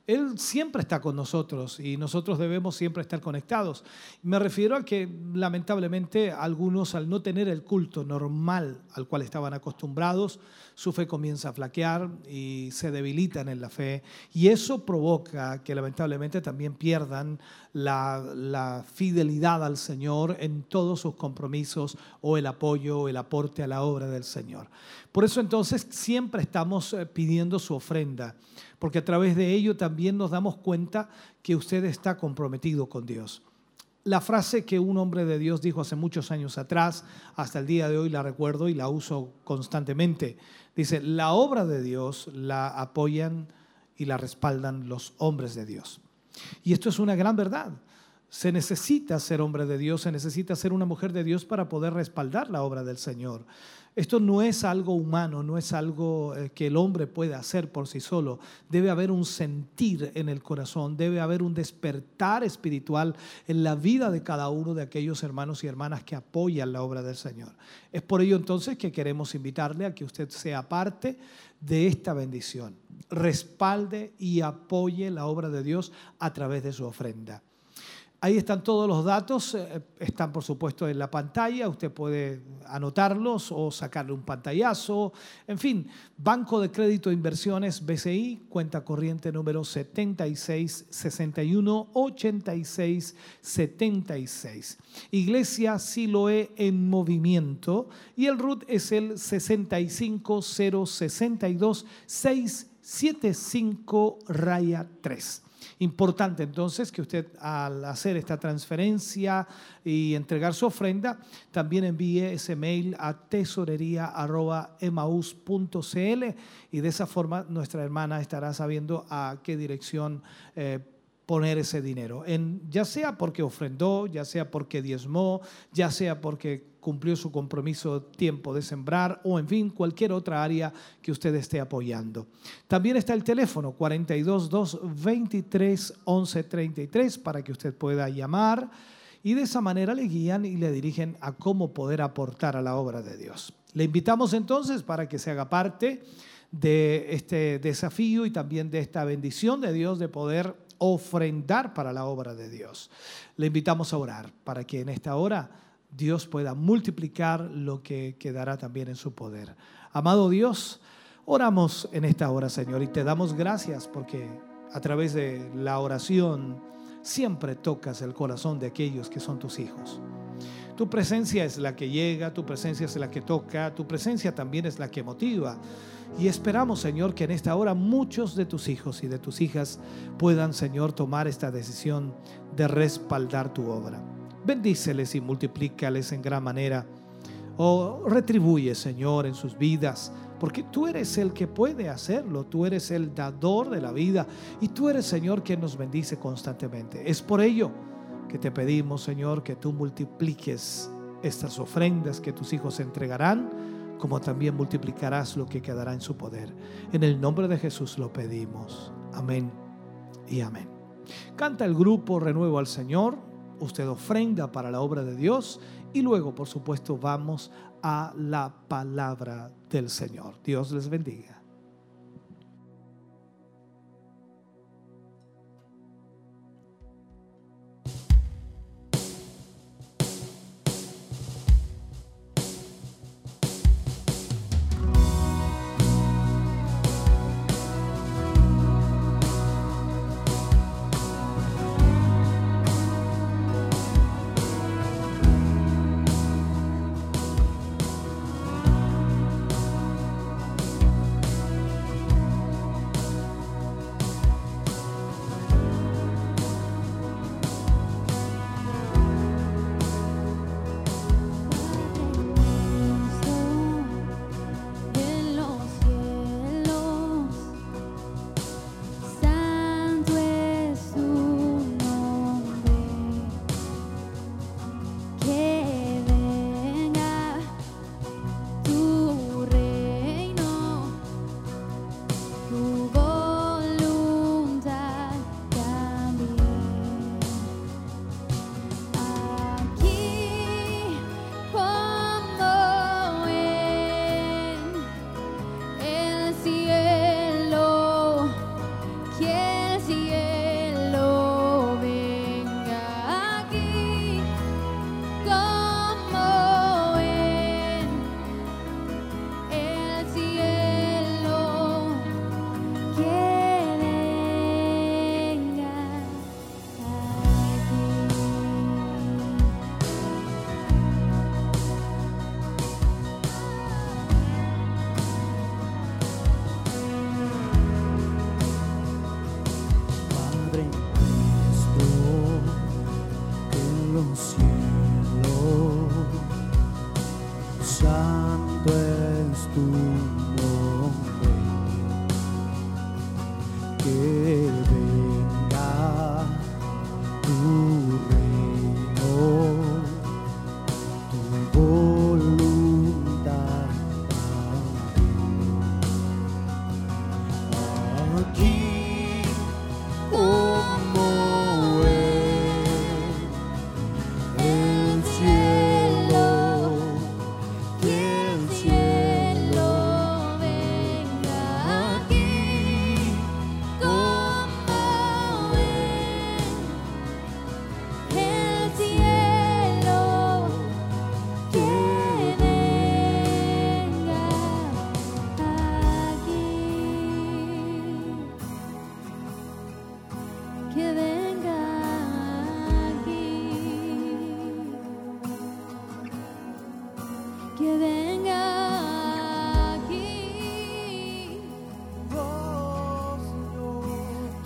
Él siempre está con nosotros y nosotros debemos siempre estar conectados. Me refiero a que lamentablemente algunos al no tener el culto normal al cual estaban acostumbrados, su fe comienza a flaquear y se debilitan en la fe. Y eso provoca que lamentablemente también pierdan la, fidelidad al Señor en todos sus compromisos o el apoyo o el aporte a la obra del Señor. Por eso entonces siempre estamos eh, pidiendo su ofrenda porque a través de ello también nos damos cuenta que usted está comprometido con Dios. La frase que un hombre de Dios dijo hace muchos años atrás, hasta el día de hoy la recuerdo y la uso constantemente. Dice, la obra de Dios la apoyan y la respaldan los hombres de Dios. Y esto es una gran verdad. Se necesita ser hombre de Dios, se necesita ser una mujer de Dios para poder respaldar la obra del Señor. Esto no es algo humano, no es algo eh, que el hombre pueda hacer por sí solo. Debe haber un sentir en el corazón, debe haber un despertar espiritual en la vida de cada uno de aquellos hermanos y hermanas que apoyan la obra del Señor. Es por ello entonces que queremos invitarle a que usted sea parte de esta bendición. Respalde y apoye la obra de Dios a través de su ofrenda. Ahí están todos los datos, eh, están por supuesto en la pantalla, usted puede anotarlos o sacarle un pantallazo. En fin, Banco de Crédito e Inversiones BCI, cuenta corriente número 7661 86 76. Iglesia Siloé en movimiento y el RUT es el 65062 675 raya 3. Importante entonces que usted al hacer esta transferencia y entregar su ofrenda, también envíe ese mail a tesorería.emaus.cl y de esa forma nuestra hermana estará sabiendo a qué dirección eh, poner ese dinero. En, ya sea porque ofrendó, ya sea porque diezmó, ya sea porque cumplió su compromiso tiempo de sembrar o en fin cualquier otra área que usted esté apoyando. También está el teléfono 422 23 11 33 para que usted pueda llamar y de esa manera le guían y le dirigen a cómo poder aportar a la obra de Dios. Le invitamos entonces para que se haga parte de este desafío y también de esta bendición de Dios de poder ofrendar para la obra de Dios. Le invitamos a orar para que en esta hora Dios pueda multiplicar lo que quedará también en su poder. Amado Dios, oramos en esta hora, Señor, y te damos gracias porque a través de la oración siempre tocas el corazón de aquellos que son tus hijos. Tu presencia es la que llega, tu presencia es la que toca, tu presencia también es la que motiva. Y esperamos, Señor, que en esta hora muchos de tus hijos y de tus hijas puedan, Señor, tomar esta decisión de respaldar tu obra. Bendíceles y multiplícales en gran manera. O retribuye, Señor, en sus vidas, porque tú eres el que puede hacerlo, tú eres el dador de la vida y tú eres, Señor, quien nos bendice constantemente. Es por ello que te pedimos, Señor, que tú multipliques estas ofrendas que tus hijos entregarán, como también multiplicarás lo que quedará en su poder. En el nombre de Jesús lo pedimos. Amén y amén. Canta el grupo Renuevo al Señor, usted ofrenda para la obra de Dios y luego, por supuesto, vamos a la palabra del Señor. Dios les bendiga.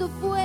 Cristo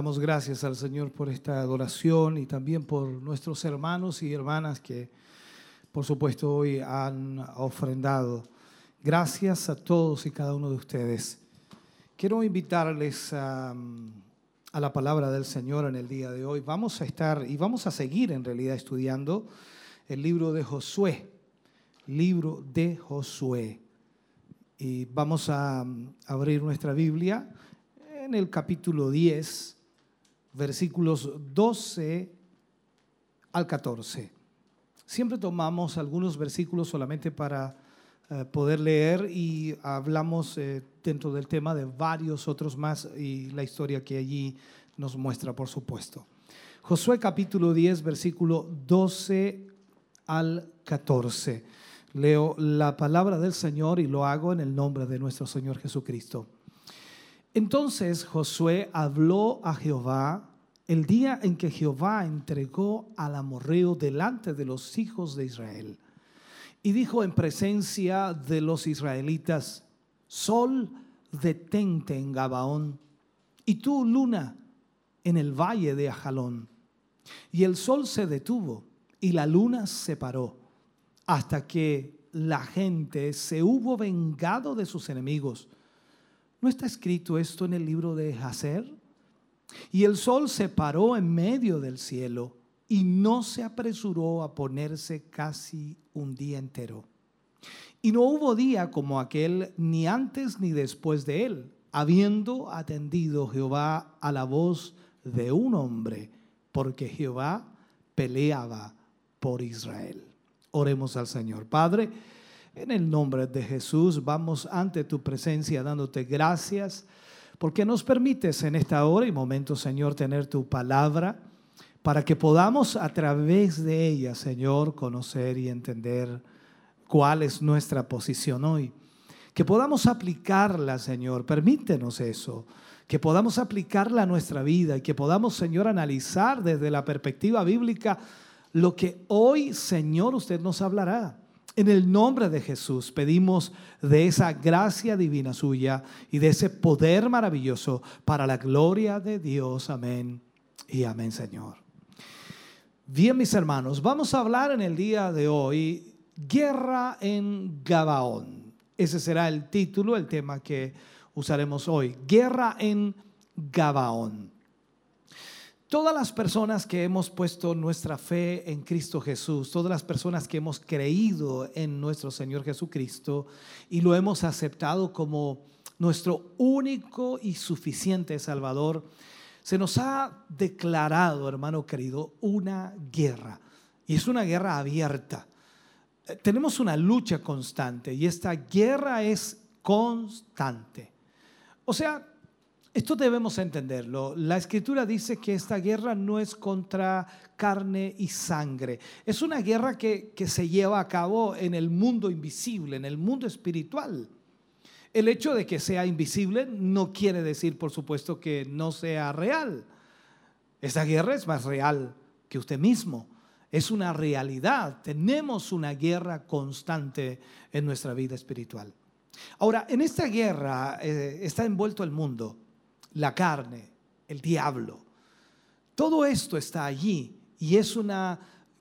Damos gracias al Señor por esta adoración y también por nuestros hermanos y hermanas que, por supuesto, hoy han ofrendado. Gracias a todos y cada uno de ustedes. Quiero invitarles a, la palabra del Señor en el día de hoy. Vamos a estar y vamos a seguir en realidad estudiando el libro de Josué, libro de Josué. Y vamos a abrir nuestra Biblia en el capítulo 10, versículos 12 al 14. Siempre tomamos algunos versículos solamente para eh, poder leer y hablamos eh, dentro del tema de varios otros más y la historia que allí nos muestra, por supuesto. Josué capítulo 10, versículo 12 al 14. Leo la palabra del Señor y lo hago en el nombre de nuestro Señor Jesucristo. Entonces Josué habló a Jehová el día en que Jehová entregó al amorreo delante de los hijos de Israel. Y dijo en presencia de los israelitas, Sol, detente en Gabaón, y tú, luna, en el valle de Ajalón. Y el sol se detuvo y la luna se paró, hasta que la gente se hubo vengado de sus enemigos. ¿No está escrito esto en el libro de Hazer? Y el sol se paró en medio del cielo y no se apresuró a ponerse casi un día entero. Y no hubo día como aquel, ni antes ni después de él, habiendo atendido Jehová a la voz de un hombre, porque Jehová peleaba por Israel. Oremos al Señor. Padre, en el nombre de Jesús vamos ante tu presencia dándote gracias porque nos permites en esta hora y momento, Señor, tener tu palabra para que podamos a través de ella, Señor, conocer y entender cuál es nuestra posición hoy. Que podamos aplicarla, Señor, permítenos eso, que podamos aplicarla a nuestra vida y que podamos, Señor, analizar desde la perspectiva bíblica lo que hoy, Señor, usted nos hablará. En el nombre de Jesús pedimos de esa gracia divina suya y de ese poder maravilloso para la gloria de Dios. Amén y amén, Señor. Bien, mis hermanos, vamos a hablar en el día de hoy guerra en Gabaón. Ese será el título, el tema que usaremos hoy. Guerra en Gabaón. Todas las personas que hemos puesto nuestra fe en Cristo Jesús, todas las personas que hemos creído en nuestro Señor Jesucristo y lo hemos aceptado como nuestro único y suficiente Salvador, se nos ha declarado, hermano querido, una guerra. Y es una guerra abierta. Eh, Tenemos una lucha constante y esta guerra es constante. O sea, esto debemos entenderlo. La escritura dice que esta guerra no es contra carne y sangre. Es una guerra que, que, se lleva a cabo en el mundo invisible, en el mundo espiritual. El hecho de que sea invisible no quiere decir, por supuesto, que no sea real. Esta guerra es más real que usted mismo. Es una realidad. Tenemos una guerra constante en nuestra vida espiritual. Ahora, en esta guerra eh, está envuelto el mundo la carne, el diablo. Todo esto está allí y es una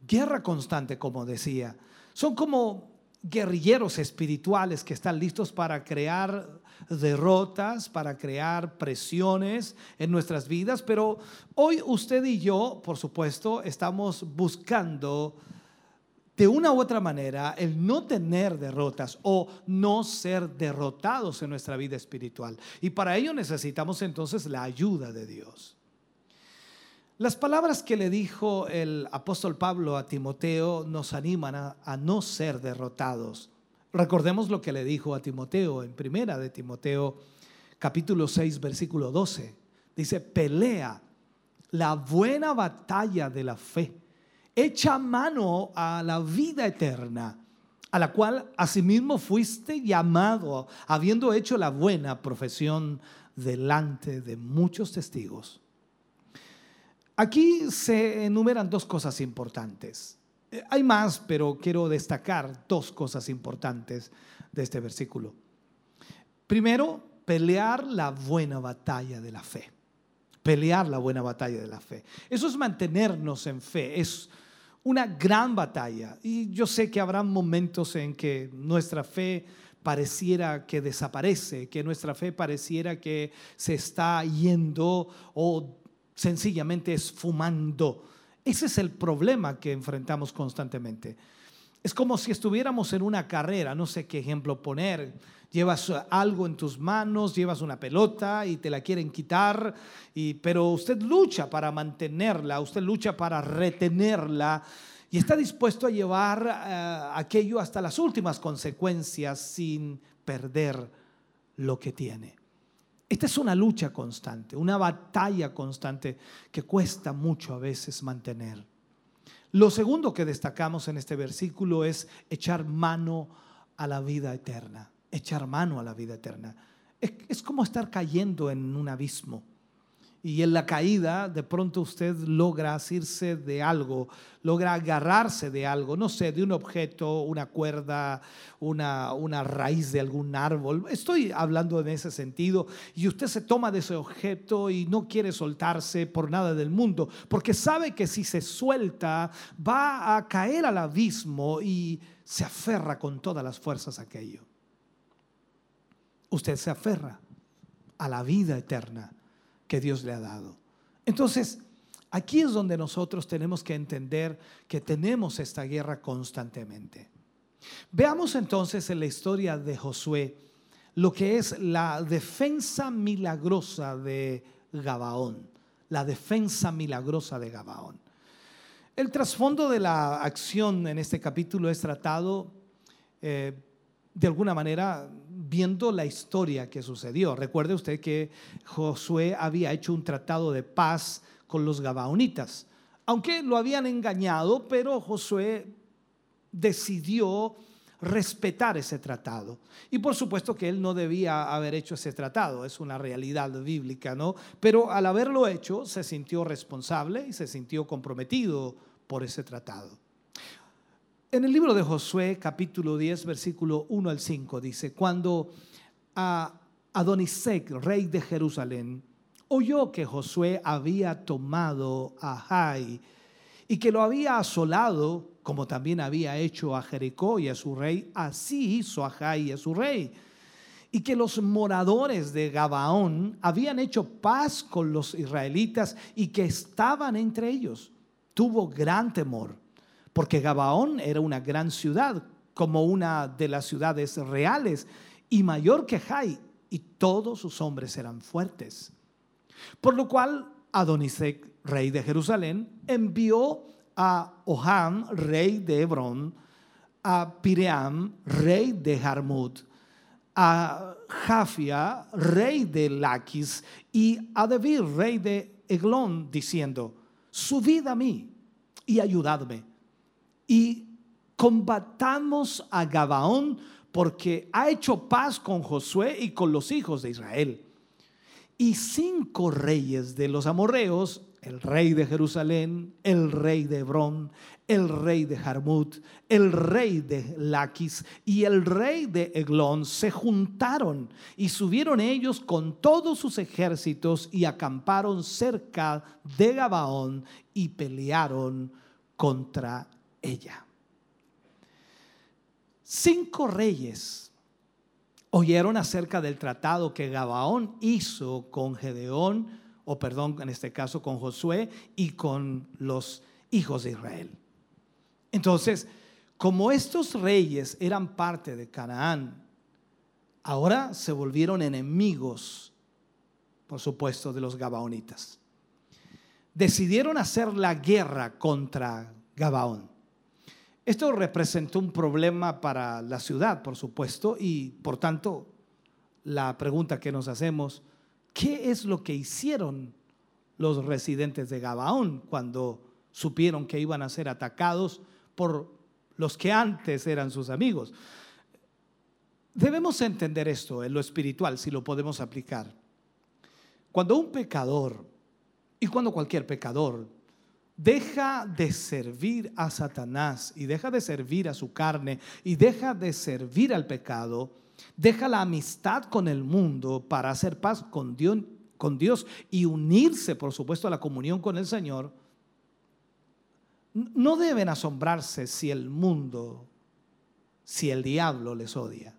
guerra constante, como decía. Son como guerrilleros espirituales que están listos para crear derrotas, para crear presiones en nuestras vidas, pero hoy usted y yo, por supuesto, estamos buscando de una u otra manera el no tener derrotas o no ser derrotados en nuestra vida espiritual. Y para ello necesitamos entonces la ayuda de Dios. Las palabras que le dijo el apóstol Pablo a Timoteo nos animan a, no ser derrotados. Recordemos lo que le dijo a Timoteo en primera de Timoteo capítulo 6 versículo 12. Dice, pelea la buena batalla de la fe, echa mano a la vida eterna, a la cual asimismo fuiste llamado, habiendo hecho la buena profesión delante de muchos testigos. Aquí se enumeran dos cosas importantes. Eh, hay más, pero quiero destacar dos cosas importantes de este versículo. Primero, pelear la buena batalla de la fe. Pelear la buena batalla de la fe. Eso es mantenernos en fe. Es una gran batalla. Y yo sé que habrá momentos en que nuestra fe pareciera que desaparece, que nuestra fe pareciera que se está yendo o sencillamente esfumando. Ese es el problema que enfrentamos constantemente. Es como si estuviéramos en una carrera, no sé qué ejemplo poner. Llevas algo en tus manos, llevas una pelota y te la quieren quitar, pero usted lucha para mantenerla, usted lucha para retenerla y está dispuesto a llevar uh, aquello hasta las últimas consecuencias sin perder lo que tiene. Esta es una lucha constante, una batalla constante que cuesta mucho a veces mantener. Lo segundo que destacamos en este versículo es echar mano a la vida eterna, echar mano a la vida eterna. Es, como estar cayendo en un abismo y en la caída de pronto usted logra asirse de algo, logra agarrarse de algo, no sé, de un objeto, una cuerda, una, una raíz de algún árbol. Estoy hablando en ese sentido y usted se toma de ese objeto y no quiere soltarse por nada del mundo, porque sabe que si se suelta va a caer al abismo y se aferra con todas las fuerzas a aquello. Usted se aferra a la vida eterna que Dios le ha dado. Entonces, aquí es donde nosotros tenemos que entender que tenemos esta guerra constantemente. Veamos entonces en la historia de Josué lo que es la defensa milagrosa de Gabaón, la defensa milagrosa de Gabaón. El trasfondo de la acción en este capítulo es tratado eh, de alguna manera viendo la historia que sucedió. Recuerde usted que Josué había hecho un tratado de paz con los Gabaonitas, aunque lo habían engañado, pero Josué decidió respetar ese tratado. Y por supuesto que él no debía haber hecho ese tratado, es una realidad bíblica, ¿no? Pero al haberlo hecho se sintió responsable y se sintió comprometido por ese tratado. En el libro de Josué, capítulo 10, versículo 1 al 5, dice, cuando Adonisec, rey de Jerusalén, oyó que Josué había tomado a Jai y que lo había asolado, como también había hecho a Jericó y a su rey, así hizo a Jai y a su rey. Y que los moradores de Gabaón habían hecho paz con los israelitas y que estaban entre ellos. Tuvo gran temor porque Gabaón era una gran ciudad, como una de las ciudades reales, y mayor que Jai, y todos sus hombres eran fuertes. Por lo cual Adonisec, rey de Jerusalén, envió a Oham, rey de Hebrón, a Piream, rey de Jarmut, a Jafia, rey de Laquis, y a David, rey de Eglón, diciendo, subid a mí y ayudadme y combatamos a Gabaón porque ha hecho paz con Josué y con los hijos de Israel. Y cinco reyes de los amorreos, el rey de Jerusalén, el rey de Hebrón, el rey de Jarmut, el rey de Laquis y el rey de Eglón se juntaron y subieron ellos con todos sus ejércitos y acamparon cerca de Gabaón y pelearon contra ella. Cinco reyes oyeron acerca del tratado que Gabaón hizo con Gedeón, o perdón, en este caso con Josué y con los hijos de Israel. Entonces, como estos reyes eran parte de Canaán, ahora se volvieron enemigos, por supuesto, de los Gabaonitas. decidieron hacer la guerra contra Gabaón. Esto representó un problema para la ciudad, por supuesto, y por tanto la pregunta que nos hacemos, ¿qué es lo que hicieron los residentes de Gabaón cuando supieron que iban a ser atacados por los que antes eran sus amigos? Debemos entender esto en lo espiritual, si lo podemos aplicar. Cuando un pecador, y cuando cualquier pecador, deja de servir a Satanás y deja de servir a su carne y deja de servir al pecado, deja la amistad con el mundo para hacer paz con Dios, y unirse, por supuesto, a la comunión con el Señor, no deben asombrarse si el mundo, si el diablo les odia.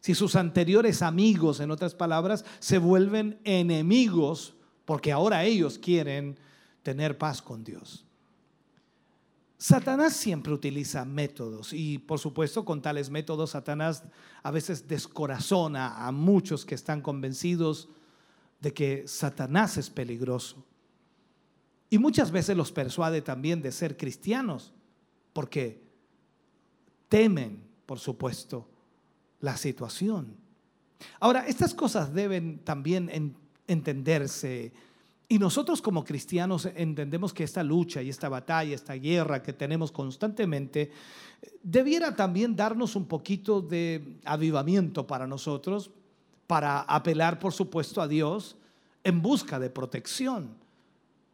Si sus anteriores amigos, en otras palabras, se vuelven enemigos porque ahora ellos quieren tener paz con Dios. Satanás siempre utiliza métodos y por supuesto con tales métodos Satanás a veces descorazona a muchos que están convencidos de que Satanás es peligroso. Y muchas veces los persuade también de ser cristianos porque temen, por supuesto, la situación. Ahora, estas cosas deben también entenderse y nosotros como cristianos entendemos que esta lucha y esta batalla, esta guerra que tenemos constantemente, debiera también darnos un poquito de avivamiento para nosotros, para apelar, por supuesto, a Dios en busca de protección,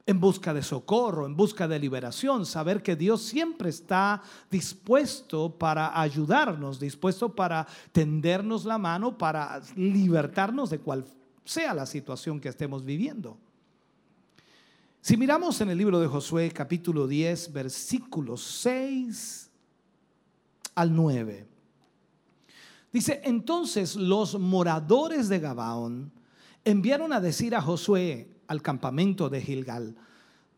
en busca de socorro, en busca de liberación, saber que Dios siempre está dispuesto para ayudarnos, dispuesto para tendernos la mano, para libertarnos de cual sea la situación que estemos viviendo. Si miramos en el libro de Josué capítulo 10, versículos 6 al 9, dice, entonces los moradores de Gabaón enviaron a decir a Josué al campamento de Gilgal,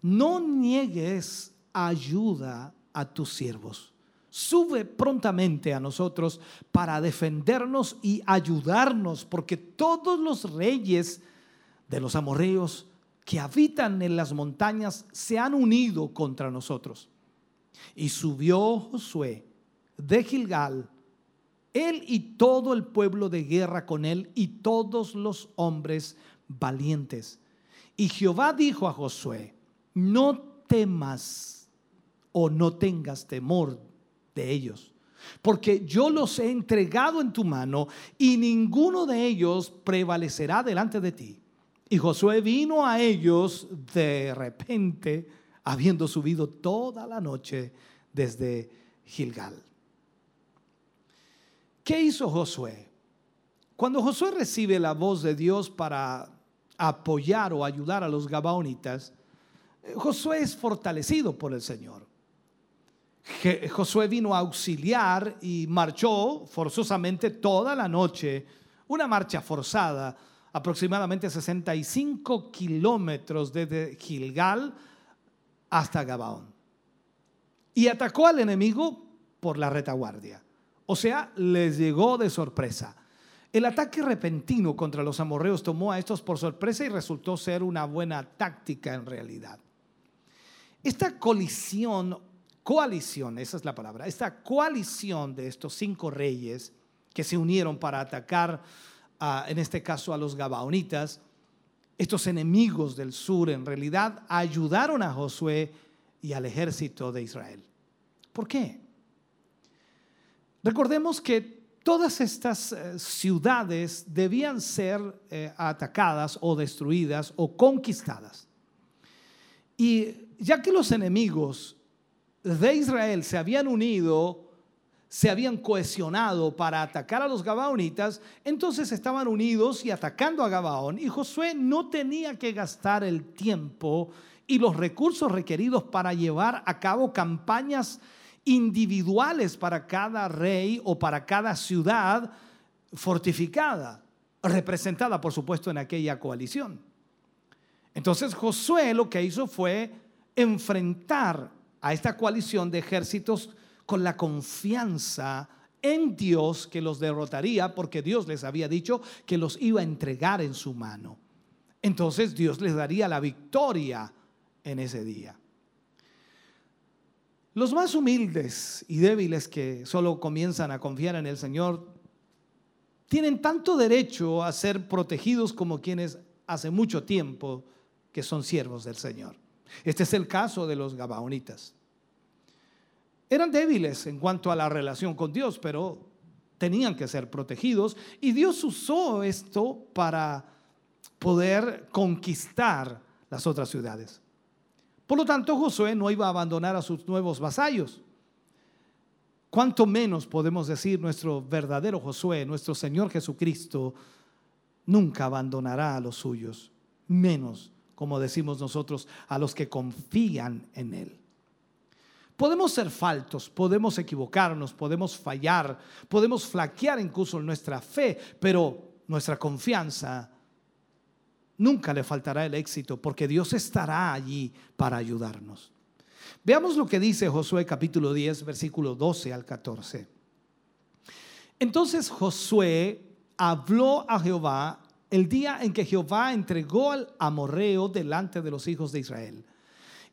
no niegues ayuda a tus siervos. Sube prontamente a nosotros para defendernos y ayudarnos, porque todos los reyes de los amorreos que habitan en las montañas se han unido contra nosotros. Y subió Josué de Gilgal, él y todo el pueblo de guerra con él y todos los hombres valientes. Y Jehová dijo a Josué, no temas o no tengas temor de ellos, porque yo los he entregado en tu mano y ninguno de ellos prevalecerá delante de ti. Y Josué vino a ellos de repente, habiendo subido toda la noche desde Gilgal. ¿Qué hizo Josué? Cuando Josué recibe la voz de Dios para apoyar o ayudar a los gabaonitas, Josué es fortalecido por el Señor. Josué vino a auxiliar y marchó forzosamente toda la noche, una marcha forzada aproximadamente 65 kilómetros desde Gilgal hasta Gabaón. Y atacó al enemigo por la retaguardia. O sea, les llegó de sorpresa. El ataque repentino contra los amorreos tomó a estos por sorpresa y resultó ser una buena táctica en realidad. Esta colisión, coalición, esa es la palabra, esta coalición de estos cinco reyes que se unieron para atacar en este caso a los Gabaonitas, estos enemigos del sur en realidad ayudaron a Josué y al ejército de Israel. ¿Por qué? Recordemos que todas estas eh, ciudades debían ser eh, atacadas o destruidas o conquistadas. Y ya que los enemigos de Israel se habían unido se habían cohesionado para atacar a los gabaonitas, entonces estaban unidos y atacando a Gabaón. Y Josué no tenía que gastar el tiempo y los recursos requeridos para llevar a cabo campañas individuales para cada rey o para cada ciudad fortificada, representada por supuesto en aquella coalición. Entonces Josué lo que hizo fue enfrentar a esta coalición de ejércitos con la confianza en Dios que los derrotaría porque Dios les había dicho que los iba a entregar en su mano. Entonces Dios les daría la victoria en ese día. Los más humildes y débiles que solo comienzan a confiar en el Señor tienen tanto derecho a ser protegidos como quienes hace mucho tiempo que son siervos del Señor. Este es el caso de los Gabaonitas. Eran débiles en cuanto a la relación con Dios, pero tenían que ser protegidos y Dios usó esto para poder conquistar las otras ciudades. Por lo tanto, Josué no iba a abandonar a sus nuevos vasallos. ¿Cuánto menos podemos decir nuestro verdadero Josué, nuestro Señor Jesucristo, nunca abandonará a los suyos, menos, como decimos nosotros, a los que confían en Él? Podemos ser faltos, podemos equivocarnos, podemos fallar, podemos flaquear incluso nuestra fe, pero nuestra confianza nunca le faltará el éxito porque Dios estará allí para ayudarnos. Veamos lo que dice Josué capítulo 10, versículo 12 al 14. Entonces Josué habló a Jehová el día en que Jehová entregó al amorreo delante de los hijos de Israel.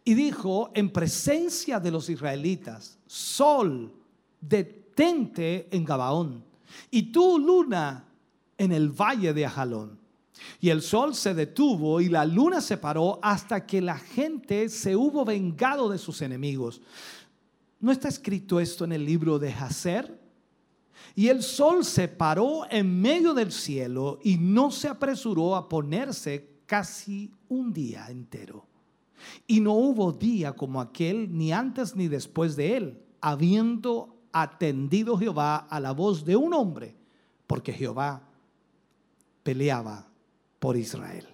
Y dijo en presencia de los israelitas, sol, detente en Gabaón, y tú, luna, en el valle de Ajalón. Y el sol se detuvo y la luna se paró hasta que la gente se hubo vengado de sus enemigos. ¿No está escrito esto en el libro de Hazer? Y el sol se paró en medio del cielo y no se apresuró a ponerse casi un día entero. Y no hubo día como aquel, ni antes ni después de él, habiendo atendido Jehová a la voz de un hombre, porque Jehová peleaba por Israel.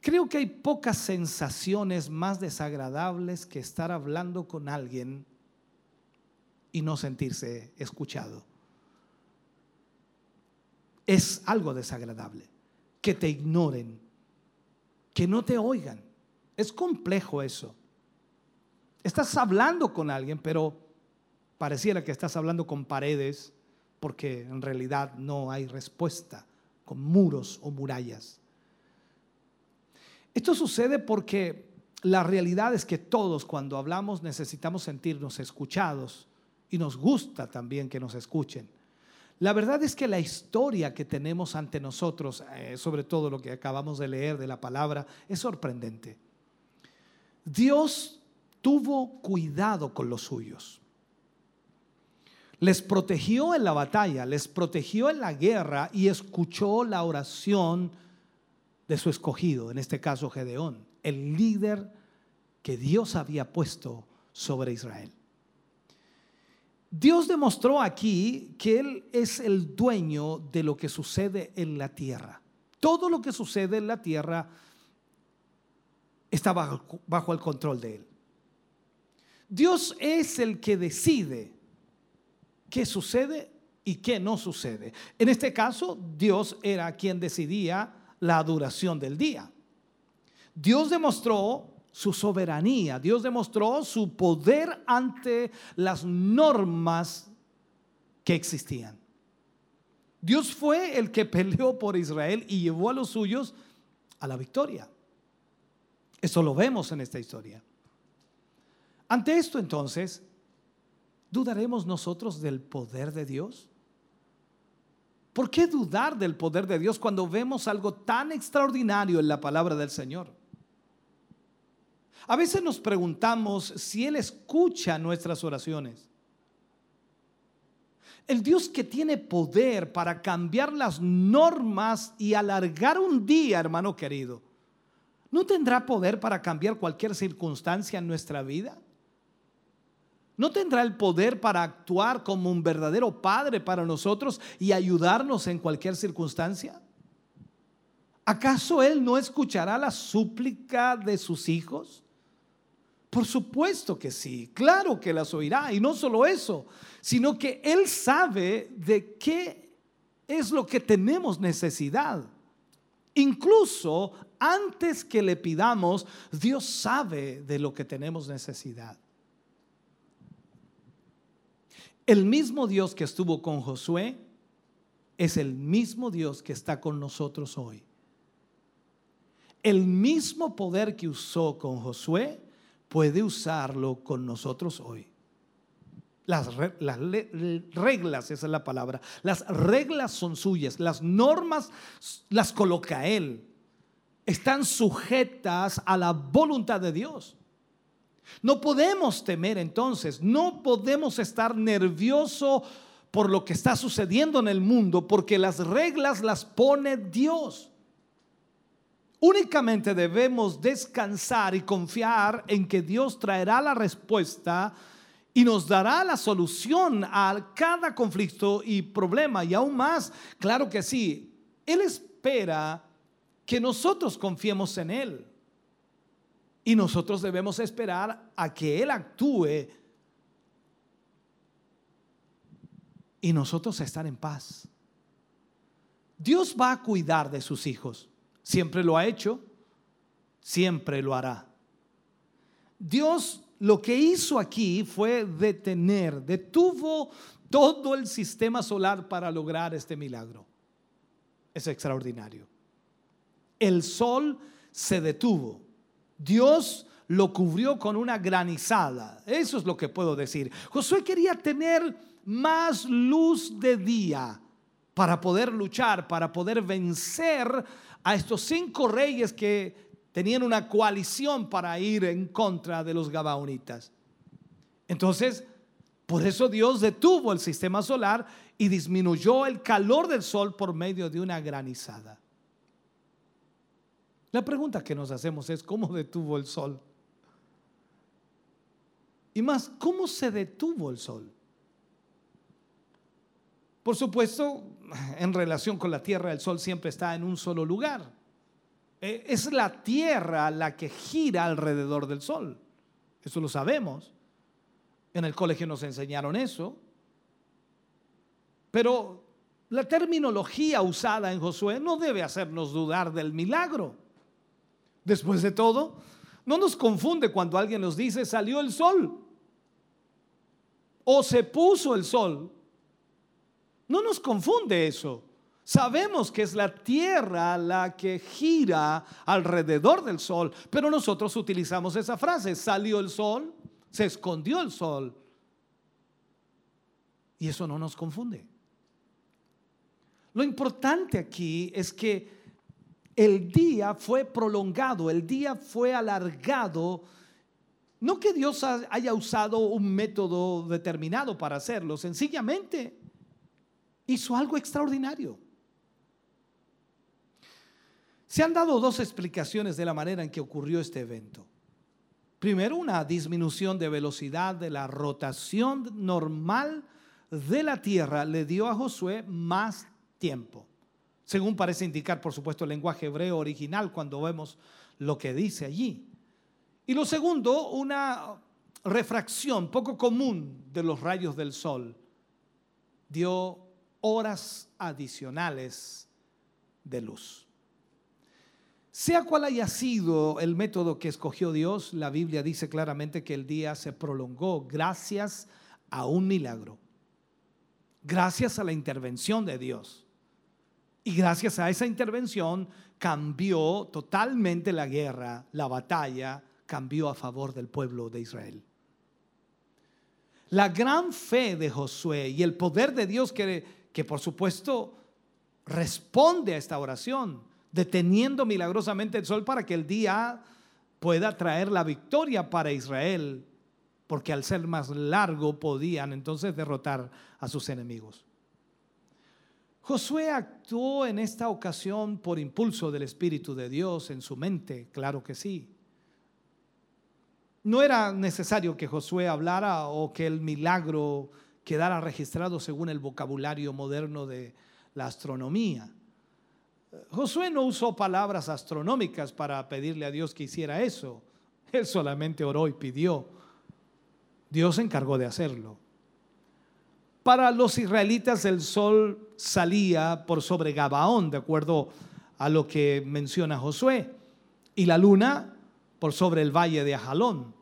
Creo que hay pocas sensaciones más desagradables que estar hablando con alguien y no sentirse escuchado. Es algo desagradable. Que te ignoren, que no te oigan. Es complejo eso. Estás hablando con alguien, pero pareciera que estás hablando con paredes porque en realidad no hay respuesta con muros o murallas. Esto sucede porque la realidad es que todos cuando hablamos necesitamos sentirnos escuchados y nos gusta también que nos escuchen. La verdad es que la historia que tenemos ante nosotros, eh, sobre todo lo que acabamos de leer de la palabra, es sorprendente. Dios tuvo cuidado con los suyos les protegió en la batalla, les protegió en la guerra y escuchó la oración de su escogido, en este caso Gedeón, el líder que Dios había puesto sobre Israel. Dios demostró aquí que Él es el dueño de lo que sucede en la tierra. Todo lo que sucede en la tierra está bajo, el control de Él. Dios es el que decide qué sucede y qué no sucede. En este caso, Dios era quien decidía la duración del día. Dios demostró su soberanía, Dios demostró su poder ante las normas que existían. Dios fue el que peleó por Israel y llevó a los suyos a la victoria. Eso lo vemos en esta historia. Ante esto entonces, ¿dudaremos nosotros del poder de Dios? ¿Por qué dudar del poder de Dios cuando vemos algo tan extraordinario en la palabra del Señor? A veces nos preguntamos si Él escucha nuestras oraciones. El Dios que tiene poder para cambiar las normas y alargar un día, hermano querido, ¿no tendrá poder para cambiar cualquier circunstancia en nuestra vida? ¿No tendrá el poder para actuar como un verdadero padre para nosotros y ayudarnos en cualquier circunstancia? ¿Acaso Él no escuchará la súplica de sus hijos? Por supuesto que sí, claro que las oirá. Y no solo eso, sino que Él sabe de qué es lo que tenemos necesidad. Incluso antes que le pidamos, Dios sabe de lo que tenemos necesidad. El mismo Dios que estuvo con Josué es el mismo Dios que está con nosotros hoy. el mismo poder que usó con Josué puede usarlo con nosotros hoy. Las, las, reglas, esa es la palabra. Las reglas son suyas, las normas las coloca Él. Están sujetas a la voluntad de Dios. No podemos temer entonces, no podemos estar nervioso por lo que está sucediendo en el mundo, porque las reglas las pone Dios. Únicamente debemos descansar y confiar en que Dios traerá la respuesta y nos dará la solución a cada conflicto y problema. Y aún más, claro que sí, Él espera que nosotros confiemos en Él. Y nosotros debemos esperar a que Él actúe y nosotros estar en paz. Dios va a cuidar de sus hijos. Siempre lo ha hecho, siempre lo hará. Dios lo que hizo aquí fue detener, detuvo todo el sistema solar para lograr este milagro. Es extraordinario. El sol se detuvo. Dios lo cubrió con una granizada. Eso es lo que puedo decir. Josué quería tener más luz de día para poder luchar, para poder vencer a estos cinco reyes que tenían una coalición para ir en contra de los gabaonitas. Entonces, por eso Dios detuvo el sistema solar y disminuyó el calor del sol por medio de una granizada. La pregunta que nos hacemos es, ¿cómo detuvo el sol? Y más, ¿cómo se detuvo el sol? Por supuesto, en relación con la Tierra, el Sol siempre está en un solo lugar. E, es la Tierra la que gira alrededor del Sol. Eso lo sabemos. En el colegio nos enseñaron eso. Pero la terminología usada en Josué no debe hacernos dudar del milagro. Después de todo, no nos confunde cuando alguien nos dice salió el sol o se puso el sol no nos confunde eso. Sabemos que es la Tierra la que gira alrededor del Sol, pero nosotros utilizamos esa frase, salió el Sol, se escondió el Sol. Y eso no nos confunde. Lo importante aquí es que el día fue prolongado, el día fue alargado. No que Dios haya usado un método determinado para hacerlo, sencillamente hizo algo extraordinario. Se han dado dos explicaciones de la manera en que ocurrió este evento. Primero, una disminución de velocidad de la rotación normal de la tierra le dio a Josué más tiempo. Según parece indicar, por supuesto, el lenguaje hebreo original cuando vemos lo que dice allí. Y lo segundo, una refracción poco común de los rayos del sol dio horas adicionales de luz. Sea cual haya sido el método que escogió Dios, la Biblia dice claramente que el día se prolongó gracias a un milagro, gracias a la intervención de Dios. Y gracias a esa intervención cambió totalmente la guerra, la batalla, cambió a favor del pueblo de Israel. La gran fe de Josué y el poder de Dios que que por supuesto responde a esta oración, deteniendo milagrosamente el sol para que el día pueda traer la victoria para Israel, porque al ser más largo podían entonces derrotar a sus enemigos. Josué actuó en esta ocasión por impulso del Espíritu de Dios en su mente, claro que sí. No era necesario que Josué hablara o que el milagro quedara registrado según el vocabulario moderno de la astronomía. Josué no usó palabras astronómicas para pedirle a Dios que hiciera eso. Él solamente oró y pidió. Dios se encargó de hacerlo. Para los israelitas el sol salía por sobre Gabaón, de acuerdo a lo que menciona Josué, y la luna por sobre el valle de Ajalón.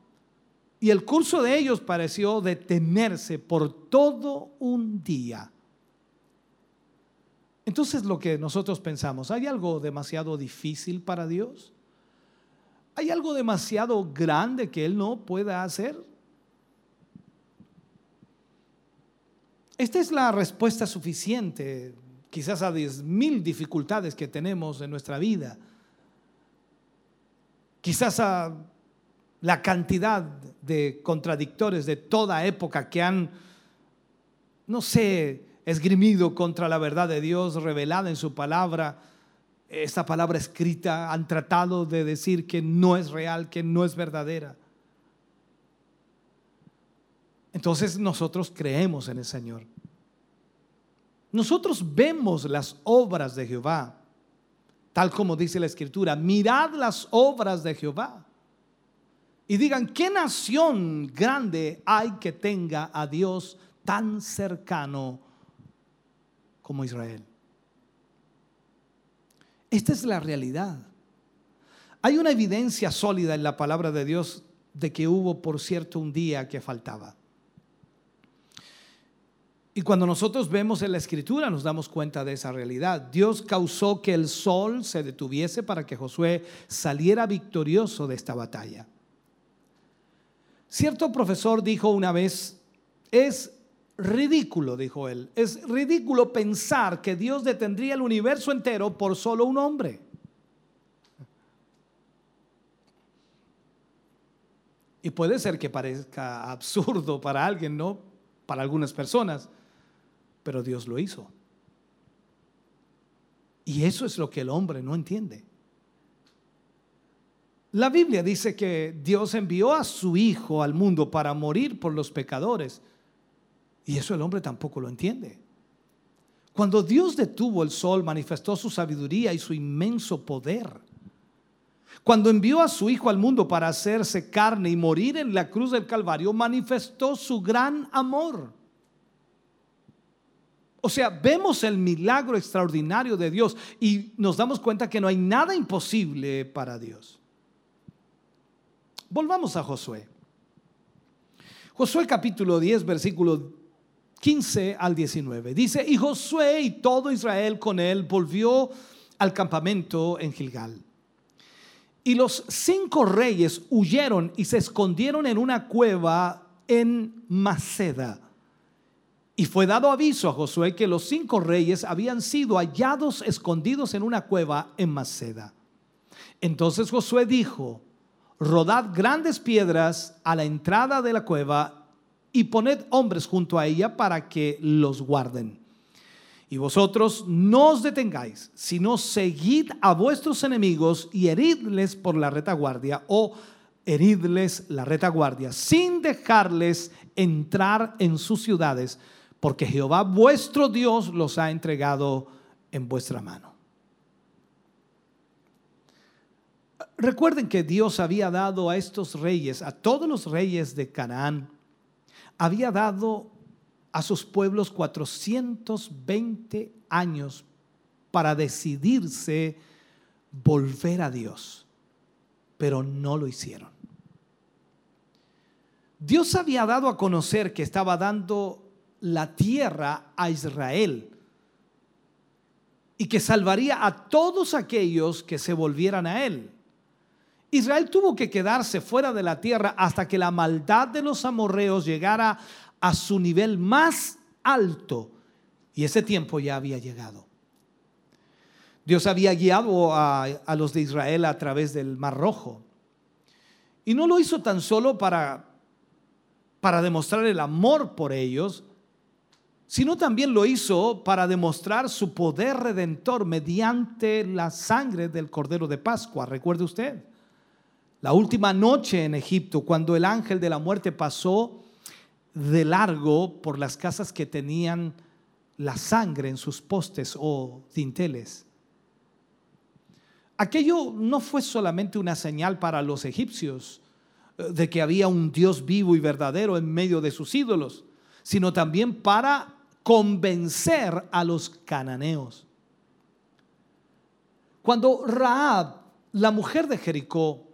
Y el curso de ellos pareció detenerse por todo un día. Entonces lo que nosotros pensamos, ¿hay algo demasiado difícil para Dios? ¿Hay algo demasiado grande que Él no pueda hacer? Esta es la respuesta suficiente, quizás a mil dificultades que tenemos en nuestra vida. Quizás a la cantidad de contradictores de toda época que han, no sé, esgrimido contra la verdad de Dios revelada en su palabra, esta palabra escrita, han tratado de decir que no es real, que no es verdadera. Entonces nosotros creemos en el Señor. Nosotros vemos las obras de Jehová, tal como dice la Escritura. Mirad las obras de Jehová. Y digan, ¿qué nación grande hay que tenga a Dios tan cercano como Israel? Esta es la realidad. Hay una evidencia sólida en la palabra de Dios de que hubo, por cierto, un día que faltaba. Y cuando nosotros vemos en la escritura nos damos cuenta de esa realidad. Dios causó que el sol se detuviese para que Josué saliera victorioso de esta batalla. Cierto profesor dijo una vez, es ridículo, dijo él, es ridículo pensar que Dios detendría el universo entero por solo un hombre. Y puede ser que parezca absurdo para alguien, ¿no? Para algunas personas pero Dios lo hizo. Y eso es lo que el hombre no entiende. La Biblia dice que Dios envió a su Hijo al mundo para morir por los pecadores. Y eso el hombre tampoco lo entiende. Cuando Dios detuvo el sol, manifestó su sabiduría y su inmenso poder. Cuando envió a su Hijo al mundo para hacerse carne y morir en la cruz del Calvario, manifestó su gran amor. O sea, vemos el milagro extraordinario de Dios y nos damos cuenta que no hay nada imposible para Dios. Volvamos a Josué. Josué capítulo 10, versículo 15 al 19. Dice, y Josué y todo Israel con él volvió al campamento en Gilgal. Y los cinco reyes huyeron y se escondieron en una cueva en Maceda y fue dado aviso a Josué que los cinco reyes habían sido hallados escondidos en una cueva en Maceda. Entonces Josué dijo, rodad grandes piedras a la entrada de la cueva y poned hombres junto a ella para que los guarden. Y vosotros no os detengáis, sino seguid a vuestros enemigos y heridles por la retaguardia o heridles la retaguardia, sin dejarles entrar en sus ciudades porque Jehová vuestro Dios los ha entregado en vuestra mano. Recuerden que Dios había dado a estos reyes, a todos los reyes de Canaán, había dado a sus pueblos 420 años para decidirse volver a Dios, pero no lo hicieron. Dios había dado a conocer que estaba dando la tierra a Israel y que salvaría a todos aquellos que se volvieran a él. Israel tuvo que quedarse fuera de la tierra hasta que la maldad de los amorreos llegara a su nivel más alto y ese tiempo ya había llegado. Dios había guiado a, a los de Israel a través del Mar Rojo y no lo hizo tan solo para para demostrar el amor por ellos, sino también lo hizo para demostrar su poder redentor mediante la sangre del Cordero de Pascua. Recuerde usted, la última noche en Egipto, cuando el ángel de la muerte pasó de largo por las casas que tenían la sangre en sus postes o dinteles. Aquello no fue solamente una señal para los egipcios eh, de que había un Dios vivo y verdadero en medio de sus ídolos, sino también para convencer a los cananeos. Cuando Raab, la mujer de Jericó,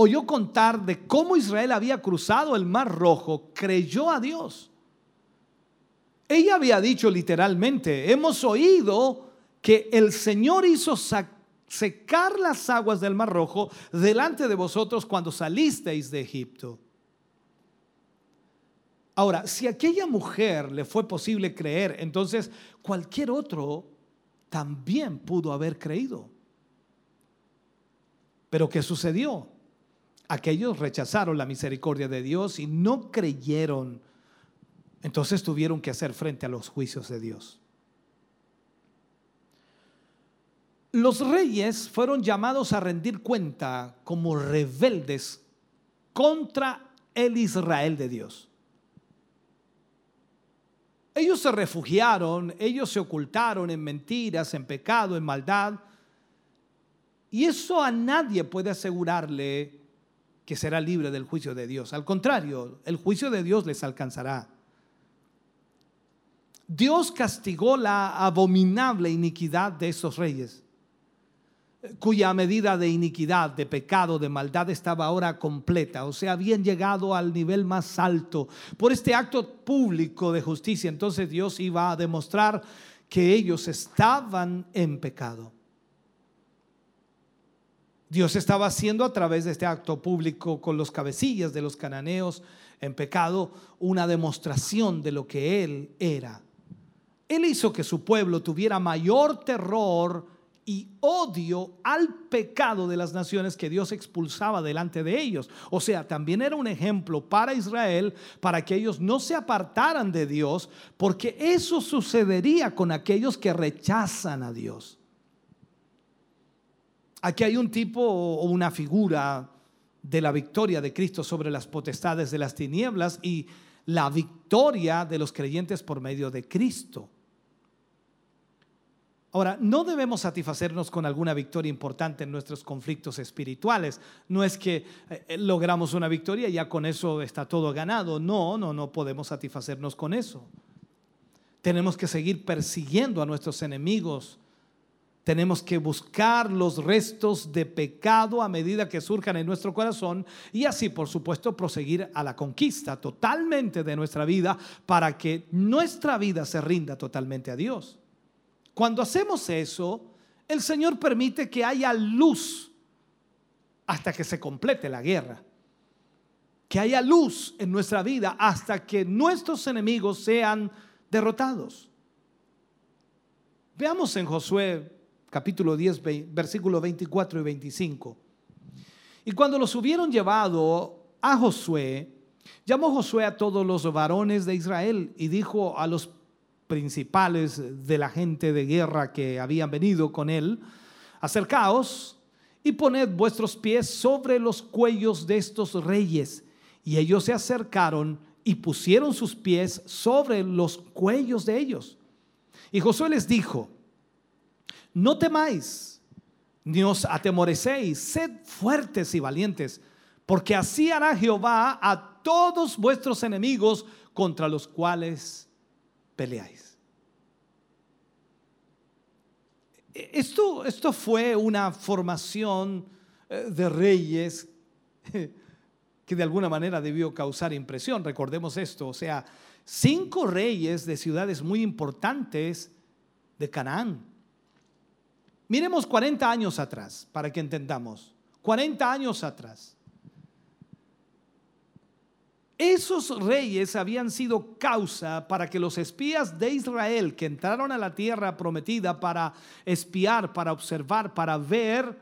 oyó contar de cómo Israel había cruzado el mar rojo, creyó a Dios. Ella había dicho literalmente, hemos oído que el Señor hizo secar las aguas del Mar Rojo delante de vosotros cuando salisteis de Egipto. Ahora, si a aquella mujer le fue posible creer, entonces cualquier otro también pudo haber creído. Pero ¿qué sucedió? Aquellos rechazaron la misericordia de Dios y no creyeron. Entonces tuvieron que hacer frente a los juicios de Dios. Los reyes fueron llamados a rendir cuenta como rebeldes contra el Israel de Dios. Ellos se refugiaron, ellos se ocultaron en mentiras, en pecado, en maldad. Y eso a nadie puede asegurarle que será libre del juicio de Dios. Al contrario, el juicio de Dios les alcanzará. Dios castigó la abominable iniquidad de esos reyes cuya medida de iniquidad, de pecado, de maldad estaba ahora completa, o sea, habían llegado al nivel más alto. Por este acto público de justicia, entonces Dios iba a demostrar que ellos estaban en pecado. Dios estaba haciendo a través de este acto público con los cabecillas de los cananeos en pecado una demostración de lo que Él era. Él hizo que su pueblo tuviera mayor terror y odio al pecado de las naciones que Dios expulsaba delante de ellos. O sea, también era un ejemplo para Israel, para que ellos no se apartaran de Dios, porque eso sucedería con aquellos que rechazan a Dios. Aquí hay un tipo o una figura de la victoria de Cristo sobre las potestades de las tinieblas y la victoria de los creyentes por medio de Cristo. Ahora, no debemos satisfacernos con alguna victoria importante en nuestros conflictos espirituales. No es que eh, logramos una victoria y ya con eso está todo ganado. No, no, no podemos satisfacernos con eso. Tenemos que seguir persiguiendo a nuestros enemigos. Tenemos que buscar los restos de pecado a medida que surjan en nuestro corazón y así, por supuesto, proseguir a la conquista totalmente de nuestra vida para que nuestra vida se rinda totalmente a Dios. Cuando hacemos eso, el Señor permite que haya luz hasta que se complete la guerra. Que haya luz en nuestra vida hasta que nuestros enemigos sean derrotados. Veamos en Josué capítulo 10, versículos 24 y 25. Y cuando los hubieron llevado a Josué, llamó Josué a todos los varones de Israel y dijo a los principales de la gente de guerra que habían venido con él, acercaos y poned vuestros pies sobre los cuellos de estos reyes. Y ellos se acercaron y pusieron sus pies sobre los cuellos de ellos. Y Josué les dijo, no temáis, ni os atemorecéis, sed fuertes y valientes, porque así hará Jehová a todos vuestros enemigos contra los cuales peleáis. Esto, esto fue una formación eh, de reyes que de alguna manera debió causar impresión. Recordemos esto, o sea, cinco reyes de ciudades muy importantes de Canaán. Miremos 40 años atrás para que entendamos. 40 años atrás. Esos reyes habían sido causa para que los espías de Israel que entraron a la tierra prometida para espiar, para observar, para ver,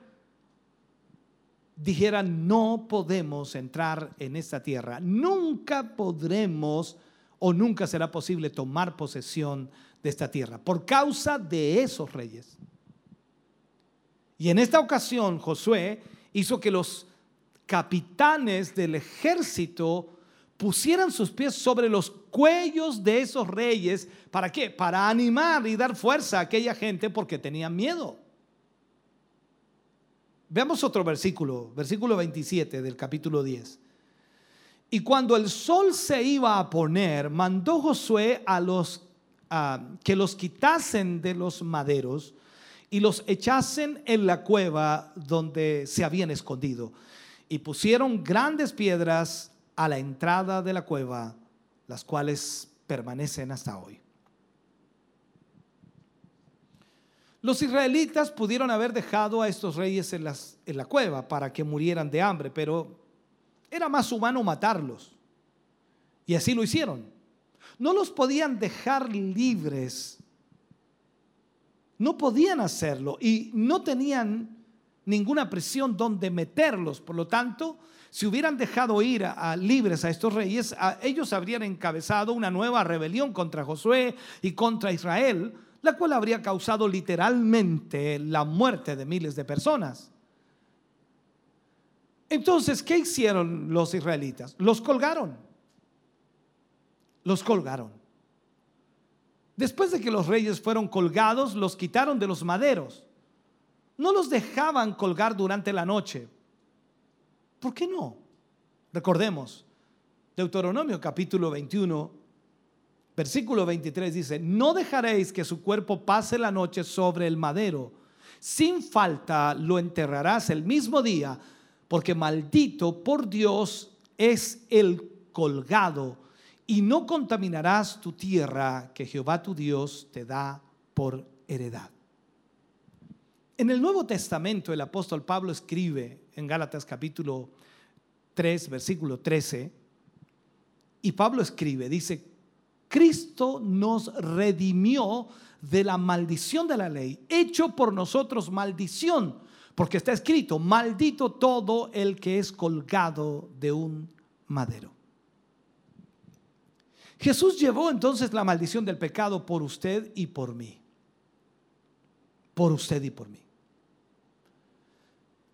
dijeran, no podemos entrar en esta tierra. Nunca podremos o nunca será posible tomar posesión de esta tierra por causa de esos reyes. Y en esta ocasión Josué hizo que los capitanes del ejército pusieran sus pies sobre los cuellos de esos reyes. ¿Para qué? Para animar y dar fuerza a aquella gente porque tenían miedo. Veamos otro versículo, versículo 27 del capítulo 10. Y cuando el sol se iba a poner, mandó Josué a los que los quitasen de los maderos y los echasen en la cueva donde se habían escondido. Y pusieron grandes piedras a la entrada de la cueva, las cuales permanecen hasta hoy. Los israelitas pudieron haber dejado a estos reyes en, las, en la cueva para que murieran de hambre, pero era más humano matarlos. Y así lo hicieron. No los podían dejar libres. No podían hacerlo y no tenían ninguna presión donde meterlos. Por lo tanto, si hubieran dejado ir a, libres a estos reyes, ellos habrían encabezado una nueva rebelión contra Josué y contra Israel, la cual habría causado literalmente la muerte de miles de personas. Entonces, ¿qué hicieron los israelitas? Los colgaron. Los colgaron. Después de que los reyes fueron colgados, los quitaron de los maderos. No los dejaban colgar durante la noche. ¿Por qué no? Recordemos, Deuteronomio capítulo 21, versículo 23 dice, no dejaréis que su cuerpo pase la noche sobre el madero. Sin falta lo enterrarás el mismo día, porque maldito por Dios es el colgado, y no contaminarás tu tierra que Jehová tu Dios te da por heredad. En el Nuevo Testamento el apóstol Pablo escribe en Gálatas capítulo 3, versículo 13, y Pablo escribe, dice, Cristo nos redimió de la maldición de la ley, hecho por nosotros maldición, porque está escrito, maldito todo el que es colgado de un madero. Jesús llevó entonces la maldición del pecado por usted y por mí. Por usted y por mí.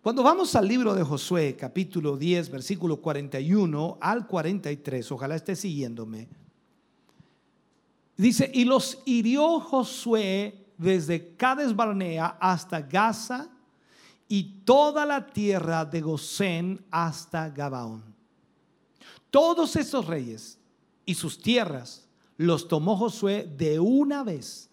Cuando vamos al libro de Josué, capítulo 10, versículo 41 al 43, ojalá esté siguiéndome. Dice, y los hirió Josué desde Cades Barnea hasta Gaza y toda la tierra de Gosén hasta Gabaón. Todos esos reyes y sus tierras los tomó Josué de una vez,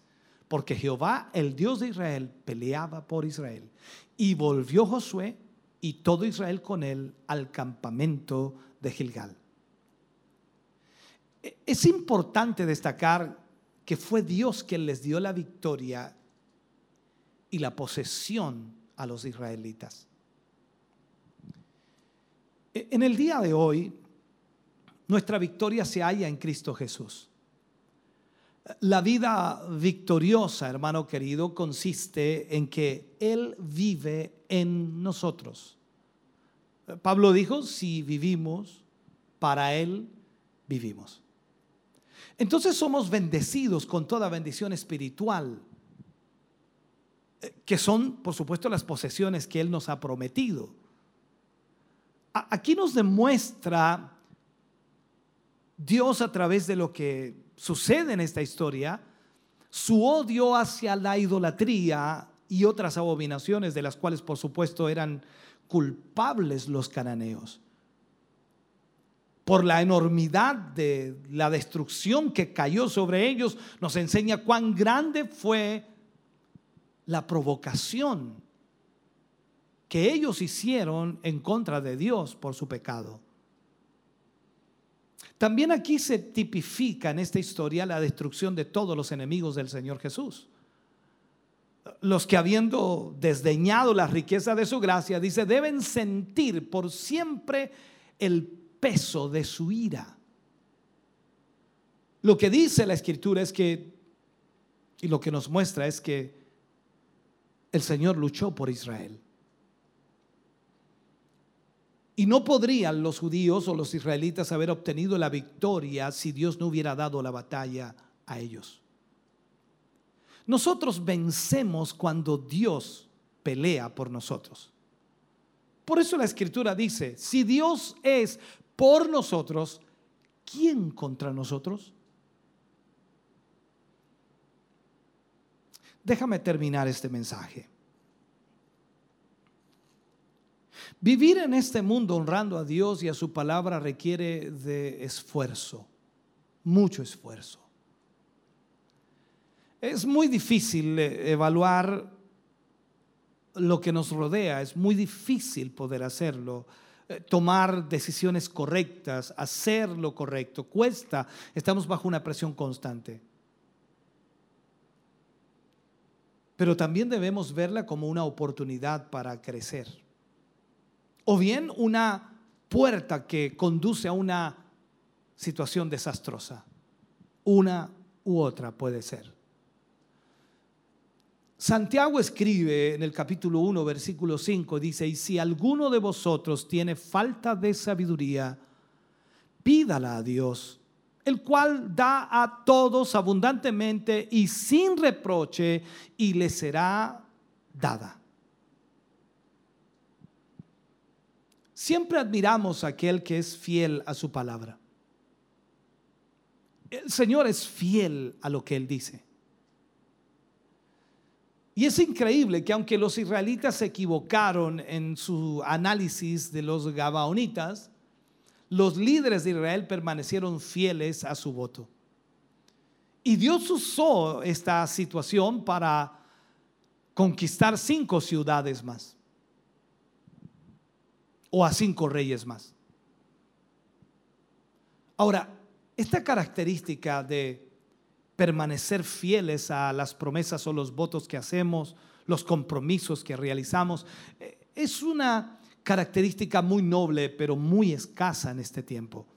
porque Jehová, el Dios de Israel, peleaba por Israel. Y volvió Josué y todo Israel con él al campamento de Gilgal. E, es importante destacar que fue Dios quien les dio la victoria y la posesión a los israelitas. E, en el día de hoy, nuestra victoria se halla en Cristo Jesús. La vida victoriosa, hermano querido, consiste en que Él vive en nosotros. Pablo dijo, si vivimos, para Él vivimos. Entonces somos bendecidos con toda bendición espiritual, que son, por supuesto, las posesiones que Él nos ha prometido. Aquí nos demuestra Dios a través de lo que sucede en esta historia, su odio hacia la idolatría y otras abominaciones de las cuales por supuesto eran culpables los cananeos. Por la enormidad de la destrucción que cayó sobre ellos, nos enseña cuán grande fue la provocación que ellos hicieron en contra de Dios por su pecado. También aquí se tipifica en esta historia la destrucción de todos los enemigos del Señor Jesús. Los que habiendo desdeñado la riqueza de su gracia, dice, deben sentir por siempre el peso de su ira. Lo que dice la escritura es que, y lo que nos muestra es que el Señor luchó por Israel. Y no podrían los judíos o los israelitas haber obtenido la victoria si Dios no hubiera dado la batalla a ellos. Nosotros vencemos cuando Dios pelea por nosotros. Por eso la escritura dice, si Dios es por nosotros, ¿quién contra nosotros? Déjame terminar este mensaje. Vivir en este mundo honrando a Dios y a su palabra requiere de esfuerzo, mucho esfuerzo. Es muy difícil eh, evaluar lo que nos rodea, es muy difícil poder hacerlo, eh, tomar decisiones correctas, hacer lo correcto, cuesta, estamos bajo una presión constante. pero también debemos verla como una oportunidad para crecer. O bien una puerta que conduce a una situación desastrosa. Una u otra puede ser. Santiago escribe en el capítulo 1, versículo 5, dice, y si alguno de vosotros tiene falta de sabiduría, pídala a Dios, el cual da a todos abundantemente y sin reproche, y le será dada. Siempre admiramos a aquel que es fiel a su palabra. El Señor es fiel a lo que Él dice. Y es increíble que aunque los israelitas se equivocaron en su análisis de los gabaonitas, los líderes de Israel permanecieron fieles a su voto. Y Dios usó esta situación para conquistar cinco ciudades más. O a cinco reyes más. Ahora, esta característica de permanecer fieles a las promesas o los votos que hacemos, los compromisos que realizamos. Eh, es una característica muy noble, pero muy escasa en este tiempo.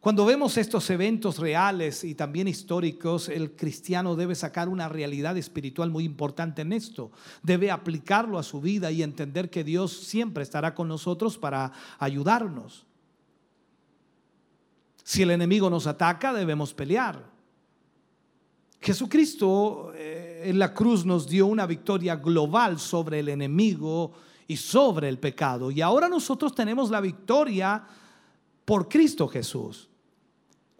Cuando vemos estos eventos reales y también históricos, el cristiano debe sacar una realidad espiritual muy importante en esto. Debe aplicarlo a su vida y entender que Dios siempre estará con nosotros para ayudarnos. Si el enemigo nos ataca, debemos pelear. Jesucristo eh, en la cruz nos dio una victoria global sobre el enemigo y sobre el pecado. Y ahora nosotros tenemos la victoria por Cristo Jesús.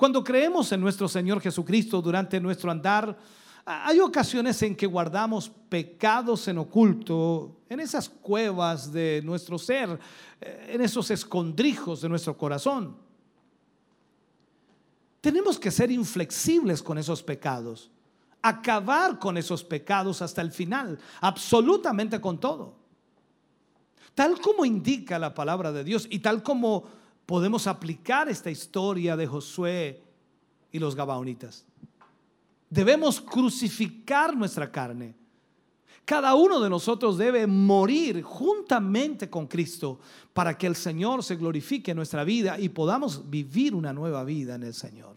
Cuando creemos en nuestro Señor Jesucristo durante nuestro andar, hay ocasiones en que guardamos pecados en oculto, en esas cuevas de nuestro ser, eh, en esos escondrijos de nuestro corazón. Tenemos que ser inflexibles con esos pecados, acabar con esos pecados hasta el final, absolutamente con todo. Tal como indica la palabra de Dios y tal como podemos aplicar esta historia de Josué y los Gabaonitas. Debemos crucificar nuestra carne. Cada uno de nosotros debe morir juntamente con Cristo para que el Señor se glorifique en nuestra vida y podamos vivir una nueva vida en el Señor.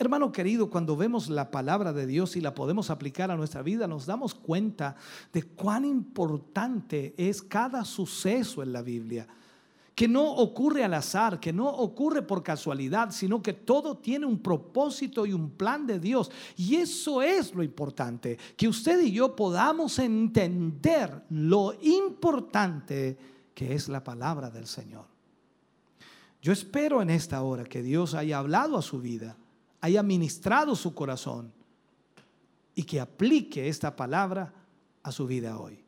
Hermano querido, cuando vemos la palabra de Dios y la podemos aplicar a nuestra vida, nos damos cuenta de cuán importante es cada suceso en la Biblia. Que no ocurre al azar, que no ocurre por casualidad, sino que todo tiene un propósito y un plan de Dios. Y eso es lo importante, que usted y yo podamos entender lo importante que es la palabra del Señor. Yo espero en esta hora que Dios haya hablado a su vida haya ministrado su corazón y que aplique esta palabra a su vida hoy.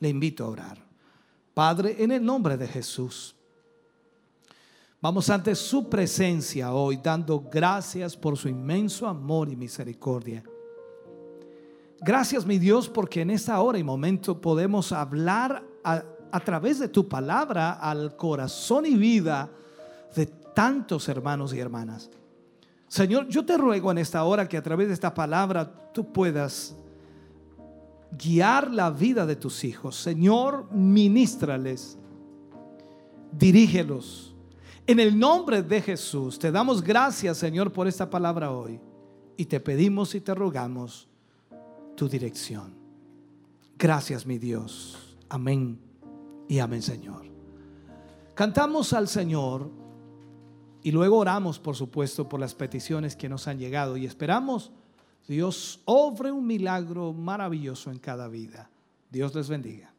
Le invito a orar. Padre, en el nombre de Jesús, vamos ante su presencia hoy dando gracias por su inmenso amor y misericordia. Gracias, mi Dios, porque en esta hora y momento podemos hablar a, a través de tu palabra al corazón y vida de tantos hermanos y hermanas. Señor, yo te ruego en esta hora que a través de esta palabra tú puedas guiar la vida de tus hijos. Señor, ministrales, dirígelos. En el nombre de Jesús, te damos gracias, Señor, por esta palabra hoy. Y te pedimos y te rogamos tu dirección. Gracias, mi Dios. Amén y amén, Señor. Cantamos al Señor. Y luego oramos, por supuesto, por las peticiones que nos han llegado y esperamos Dios obre un milagro maravilloso en cada vida. Dios les bendiga.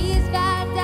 Peleo mis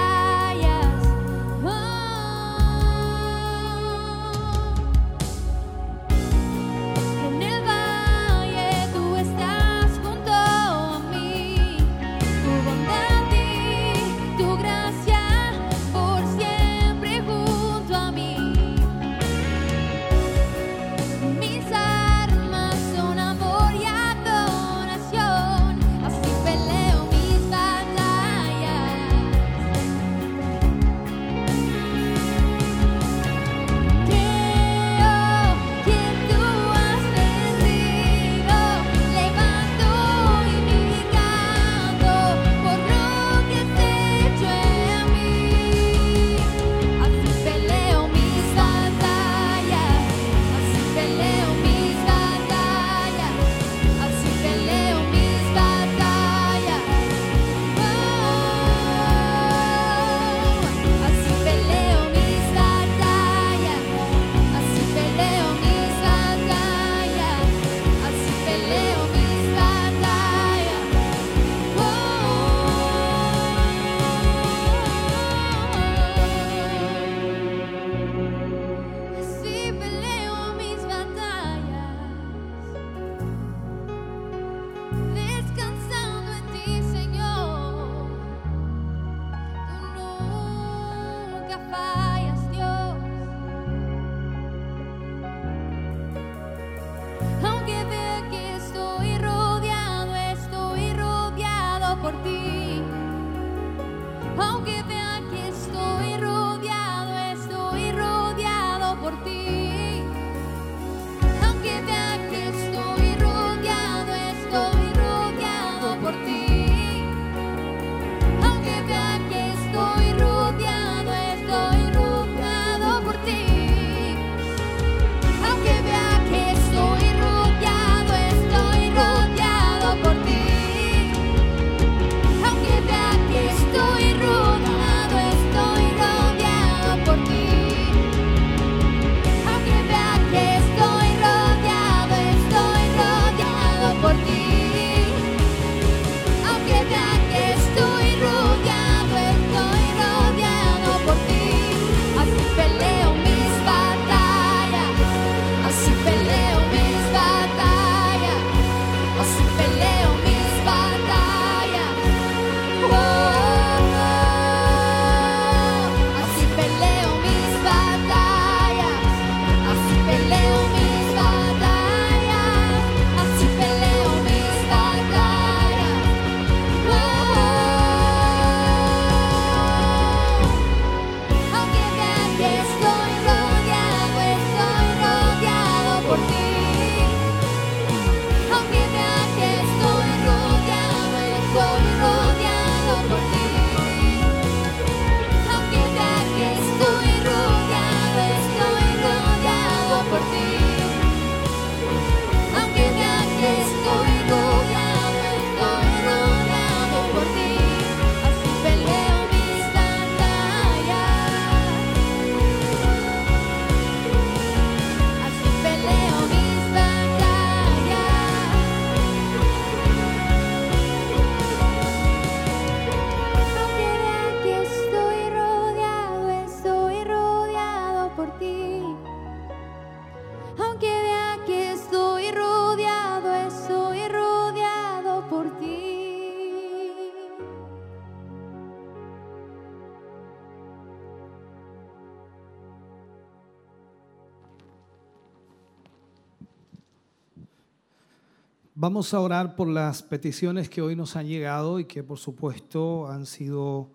Vamos a orar por las peticiones que hoy nos han llegado y que por supuesto han sido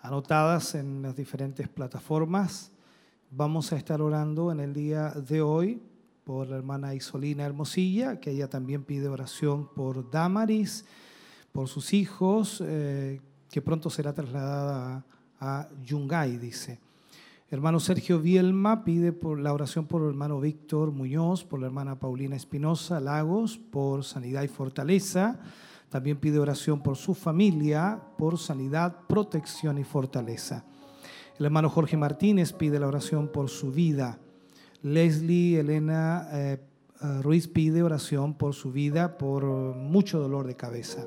anotadas en las diferentes plataformas. Vamos a estar orando en el día de hoy por la hermana Isolina Hermosilla, que ella también pide oración por Damaris, por sus hijos, eh, que pronto será trasladada a Yungay, dice. Hermano Sergio Vielma pide la oración por el hermano Víctor Muñoz, por la hermana Paulina Espinosa Lagos, por sanidad y fortaleza. También pide oración por su familia, por sanidad, protección y fortaleza. El hermano Jorge Martínez pide la oración por su vida. Leslie Elena eh, eh, Ruiz pide oración por su vida, por mucho dolor de cabeza.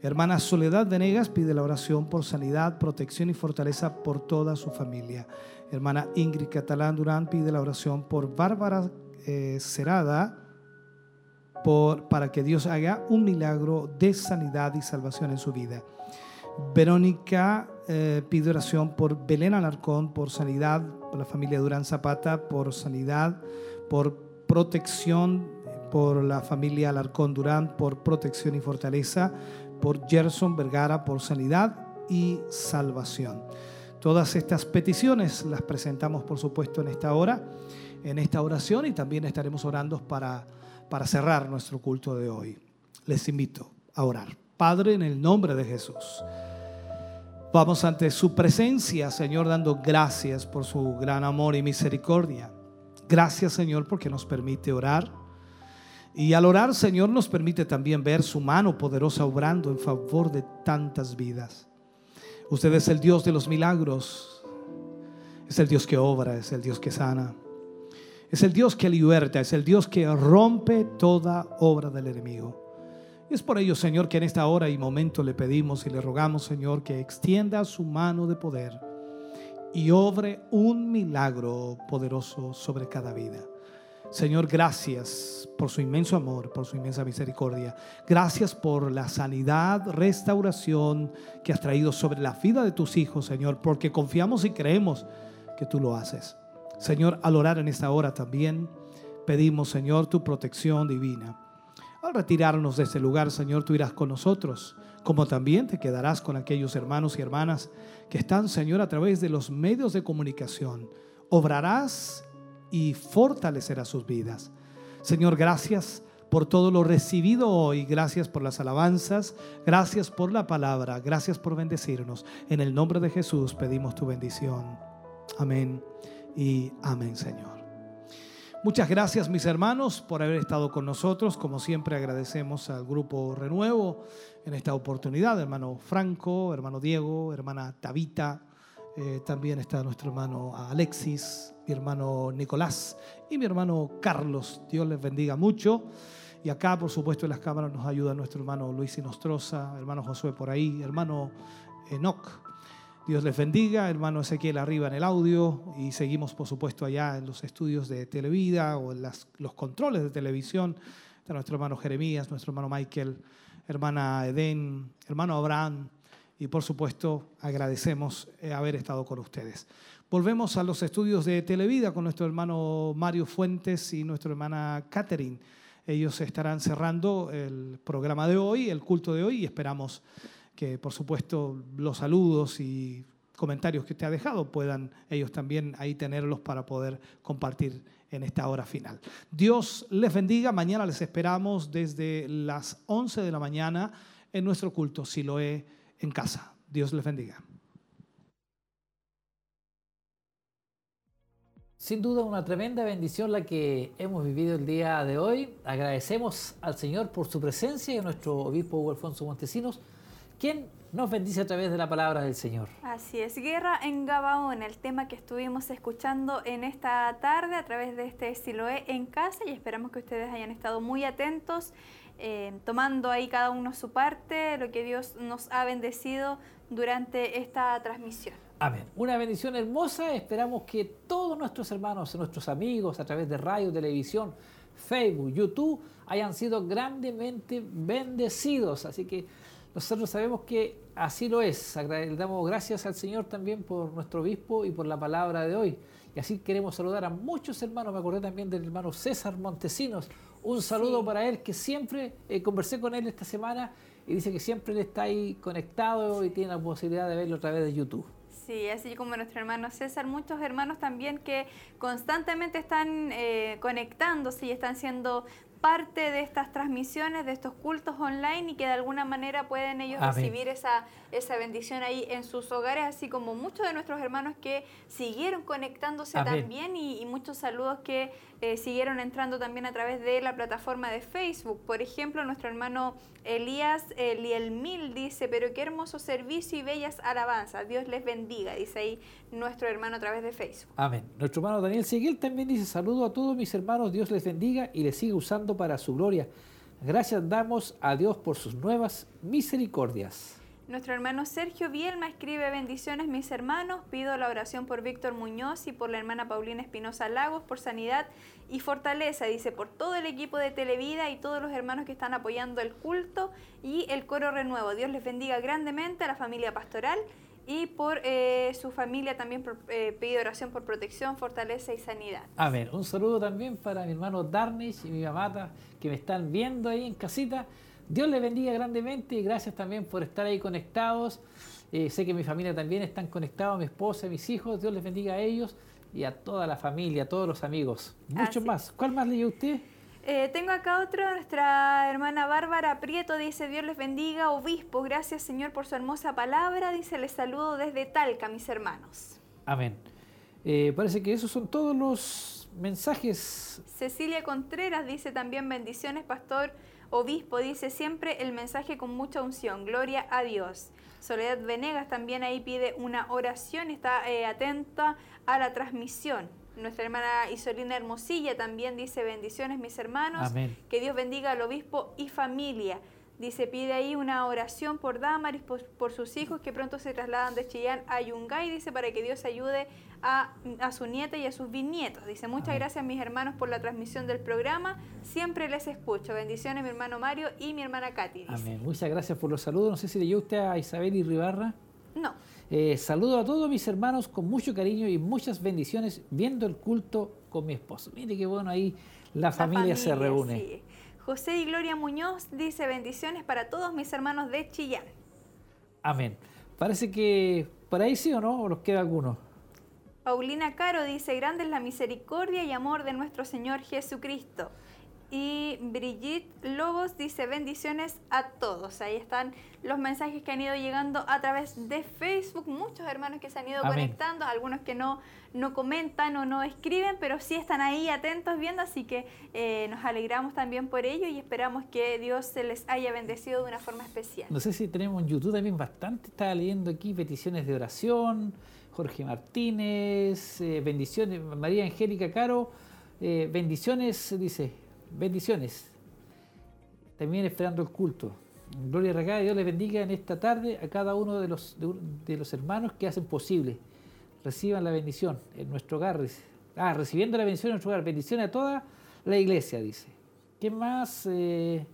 Hermana Soledad Venegas pide la oración por sanidad, protección y fortaleza por toda su familia. Hermana Ingrid Catalán Durán pide la oración por Bárbara eh, Cerada por, para que Dios haga un milagro de sanidad y salvación en su vida. Verónica eh, pide oración por Belén Alarcón, por sanidad, por la familia Durán Zapata, por sanidad, por protección, por la familia Alarcón Durán, por protección y fortaleza, por Gerson Vergara por sanidad y salvación. Todas estas peticiones las presentamos, por supuesto, en esta hora, en esta oración y también estaremos orando para, para cerrar nuestro culto de hoy. Les invito a orar. Padre, en el nombre de Jesús. Vamos ante su presencia, Señor, dando gracias por su gran amor y misericordia. Gracias, Señor, porque nos permite orar y al orar, Señor, nos permite también ver su mano poderosa obrando en favor de tantas vidas. Usted es el Dios de los milagros. Es el Dios que obra, es el Dios que sana. Es el Dios que liberta, es el Dios que rompe toda obra del enemigo. Y es por ello, Señor, que en esta hora y momento le pedimos y le rogamos, Señor, que extienda su mano de poder y obre un milagro poderoso sobre cada vida. Señor, gracias por su inmenso amor, por su inmensa misericordia. Gracias por la sanidad, restauración que has traído sobre la vida de tus hijos, Señor, porque confiamos y creemos que tú lo haces. Señor, al orar en esta hora también pedimos, Señor, tu protección divina. Al retirarnos de este lugar, Señor, tú irás con nosotros, como también te quedarás con aquellos hermanos y hermanas que están, Señor, a través de los medios de comunicación. Obrarás y fortalecerá sus vidas. Señor, gracias por todo lo recibido hoy. Gracias por las alabanzas. Gracias por la palabra. Gracias por bendecirnos. En el nombre de Jesús pedimos tu bendición. Amén y amén, Señor. Muchas gracias, mis hermanos, por haber estado con nosotros. Como siempre, agradecemos al Grupo Renuevo en esta oportunidad. Hermano Franco, hermano Diego, hermana Tabita. Eh, también está nuestro hermano Alexis, mi hermano Nicolás y mi hermano Carlos. Dios les bendiga mucho. Y acá, por supuesto, en las cámaras nos ayuda nuestro hermano Luis Inostroza, hermano Josué por ahí, hermano Enoch. Dios les bendiga, hermano Ezequiel arriba en el audio y seguimos, por supuesto, allá en los estudios de Televida o en los controles de televisión. Está nuestro hermano Jeremías, nuestro hermano Michael, hermana Eden, hermano Abraham y, por supuesto, agradecemos eh, haber estado con ustedes. Volvemos a los estudios de Televida con nuestro hermano Mario Fuentes y nuestra hermana Catherine. Ellos estarán cerrando el programa de hoy, el culto de hoy, y esperamos que, por supuesto, los saludos y comentarios que usted ha dejado puedan ellos también ahí tenerlos para poder compartir en esta hora final. Dios les bendiga. Mañana les esperamos desde las 11 de la mañana en nuestro culto Siloé en casa. Dios les bendiga. Sin duda una tremenda bendición la que hemos vivido el día de hoy. Agradecemos al Señor por su presencia y a nuestro obispo Hugo Alfonso Montesinos, quien nos bendice a través de la palabra del Señor. Así es, Guerra en Gabaón, el tema que estuvimos escuchando en esta tarde a través de este Siloé en casa y esperamos que ustedes hayan estado muy atentos, eh, tomando ahí cada uno su parte, lo que Dios nos ha bendecido durante esta transmisión. Amén. Una bendición hermosa. Esperamos que todos nuestros hermanos, nuestros amigos, a través de radio, televisión, Facebook, YouTube, hayan sido grandemente bendecidos. Así que nosotros sabemos que así lo es. Le damos gracias al Señor también por nuestro obispo y por la palabra de hoy. Y así queremos saludar a muchos hermanos. Me acordé también del hermano César Montesinos. Un saludo para él, que siempre eh, conversé con él esta semana y dice que siempre él está ahí conectado y tiene la posibilidad de verlo a través de YouTube. Sí, así como nuestro hermano César, muchos hermanos también que constantemente están eh, conectándose y están siendo parte de estas transmisiones, de estos cultos online y que de alguna manera pueden ellos recibir esa, esa bendición ahí en sus hogares, así como muchos de nuestros hermanos que siguieron conectándose también y, muchos saludos que eh, siguieron entrando también a través de la plataforma de Facebook. Por ejemplo, nuestro hermano Elías Lielmil dice, pero qué hermoso servicio y bellas alabanzas. Dios les bendiga, dice ahí nuestro hermano a través de Facebook. Amén. Nuestro hermano Daniel Seguel también dice, saludo a todos mis hermanos, Dios les bendiga y les siga usando para su gloria. Gracias damos a Dios por sus nuevas misericordias. Nuestro hermano Sergio Bielma escribe bendiciones mis hermanos, pido la oración por Víctor Muñoz y por la hermana Paulina Espinosa Lagos por sanidad y fortaleza, dice, por todo el equipo de Televida y todos los hermanos que están apoyando el culto y el coro renuevo. Dios les bendiga grandemente a la familia pastoral y por eh, su familia también eh, pide oración por protección, fortaleza y sanidad. Amén. Un saludo también para mi hermano Darnish y mi mamata que me están viendo ahí en casita. Dios les bendiga grandemente y gracias también por estar ahí conectados. Eh, sé que mi familia también están conectados, mi esposa, mis hijos. Dios les bendiga a ellos y a toda la familia, a todos los amigos. Mucho más. ¿Cuál más leyó usted? Eh, tengo acá otro, nuestra hermana Bárbara Prieto dice, Dios les bendiga, obispo, gracias Señor por su hermosa palabra, dice, les saludo desde Talca, mis hermanos. Amén. Eh, parece que esos son todos los mensajes. Cecilia Contreras dice también, bendiciones, pastor, obispo, dice siempre el mensaje con mucha unción, gloria a Dios. Soledad Venegas también ahí pide una oración, está eh, atenta a la transmisión. Nuestra hermana Isolina Hermosilla también dice bendiciones mis hermanos, que Dios bendiga al obispo y familia. Dice, pide ahí una oración por Damaris, por, sus hijos que pronto se trasladan de Chillán a Yungay, dice, para que Dios ayude a, su nieta y a sus bisnietos. Dice, muchas gracias mis hermanos por la transmisión del programa, siempre les escucho. Bendiciones mi hermano Mario y mi hermana Katy. Amén. Muchas gracias por los saludos. No sé si leyó usted a Isabel y Ribarra. No. Eh, saludo a todos mis hermanos con mucho cariño y muchas bendiciones viendo el culto con mi esposo. Mire qué bueno ahí la, familia, se reúne. José y Gloria Muñoz dice bendiciones para todos mis hermanos de Chillán. Amén. Parece que por ahí sí o no, o nos queda alguno. Paulina Caro dice, grande es la misericordia y amor de nuestro Señor Jesucristo. Y Brigitte Lobos dice bendiciones a todos. Ahí están los mensajes que han ido llegando a través de Facebook. Muchos hermanos que se han ido conectando, algunos que no, no comentan o no escriben, pero sí están ahí atentos viendo. Así que eh, nos alegramos también por ello y esperamos que Dios se les haya bendecido de una forma especial. No sé si tenemos en YouTube también bastante. Estaba leyendo aquí peticiones de oración. Jorge Martínez, eh, bendiciones. María Angélica Caro, eh, bendiciones, dice bendiciones. También esperando el culto. Gloria y Dios les bendiga en esta tarde a cada uno de los, de, los hermanos que hacen posible. Reciban la bendición en nuestro hogar. Ah, recibiendo la bendición en nuestro hogar. Bendición a toda la iglesia, dice. ¿Qué más? Eh,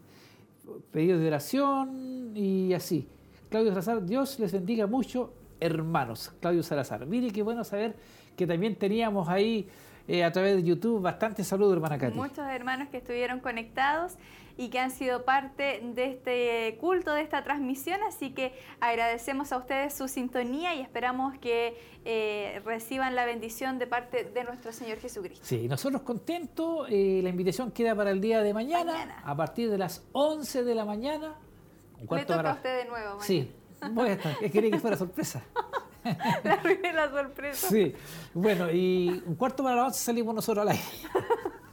pedidos de oración y así. Claudio Salazar, Dios les bendiga mucho, hermanos. Claudio Salazar. Mire qué bueno saber que también teníamos ahí eh, a través de YouTube. Bastante saludos, hermana Katy. Muchos hermanos que estuvieron conectados y que han sido parte de este culto, de esta transmisión. Así que agradecemos a ustedes su sintonía y esperamos que eh, reciban la bendición de parte de nuestro Señor Jesucristo. Sí, nosotros contentos. Eh, la invitación queda para el día de mañana, a partir de las 11 de la mañana. Me toca a usted de nuevo. Mañana. Sí, voy a estar. Quería que fuera sorpresa. la primera sorpresa. Sí, bueno, y un cuarto para la once salimos nosotros al aire.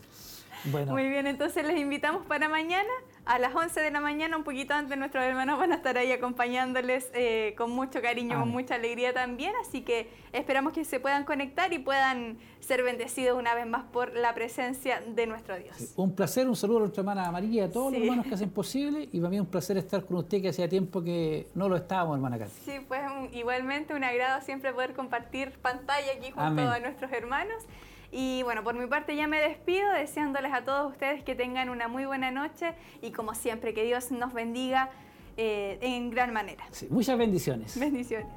Bueno. Muy bien, entonces les invitamos para mañana a las 11 de la mañana, un poquito antes, nuestros hermanos van a estar ahí acompañándoles eh, con mucho cariño, con mucha alegría también. Así que esperamos que se puedan conectar y puedan ser bendecidos una vez más por la presencia de nuestro Dios. un placer, un saludo a nuestra hermana María a todos los hermanos que hacen posible. Y para mí un placer estar con usted, que hacía tiempo que no lo estábamos, hermana Katy. Sí, pues igualmente un agrado siempre poder compartir pantalla aquí junto a nuestros hermanos. Y bueno, por mi parte ya me despido deseándoles a todos ustedes que tengan una muy buena noche y como siempre que Dios nos bendiga en gran manera. muchas bendiciones. Bendiciones.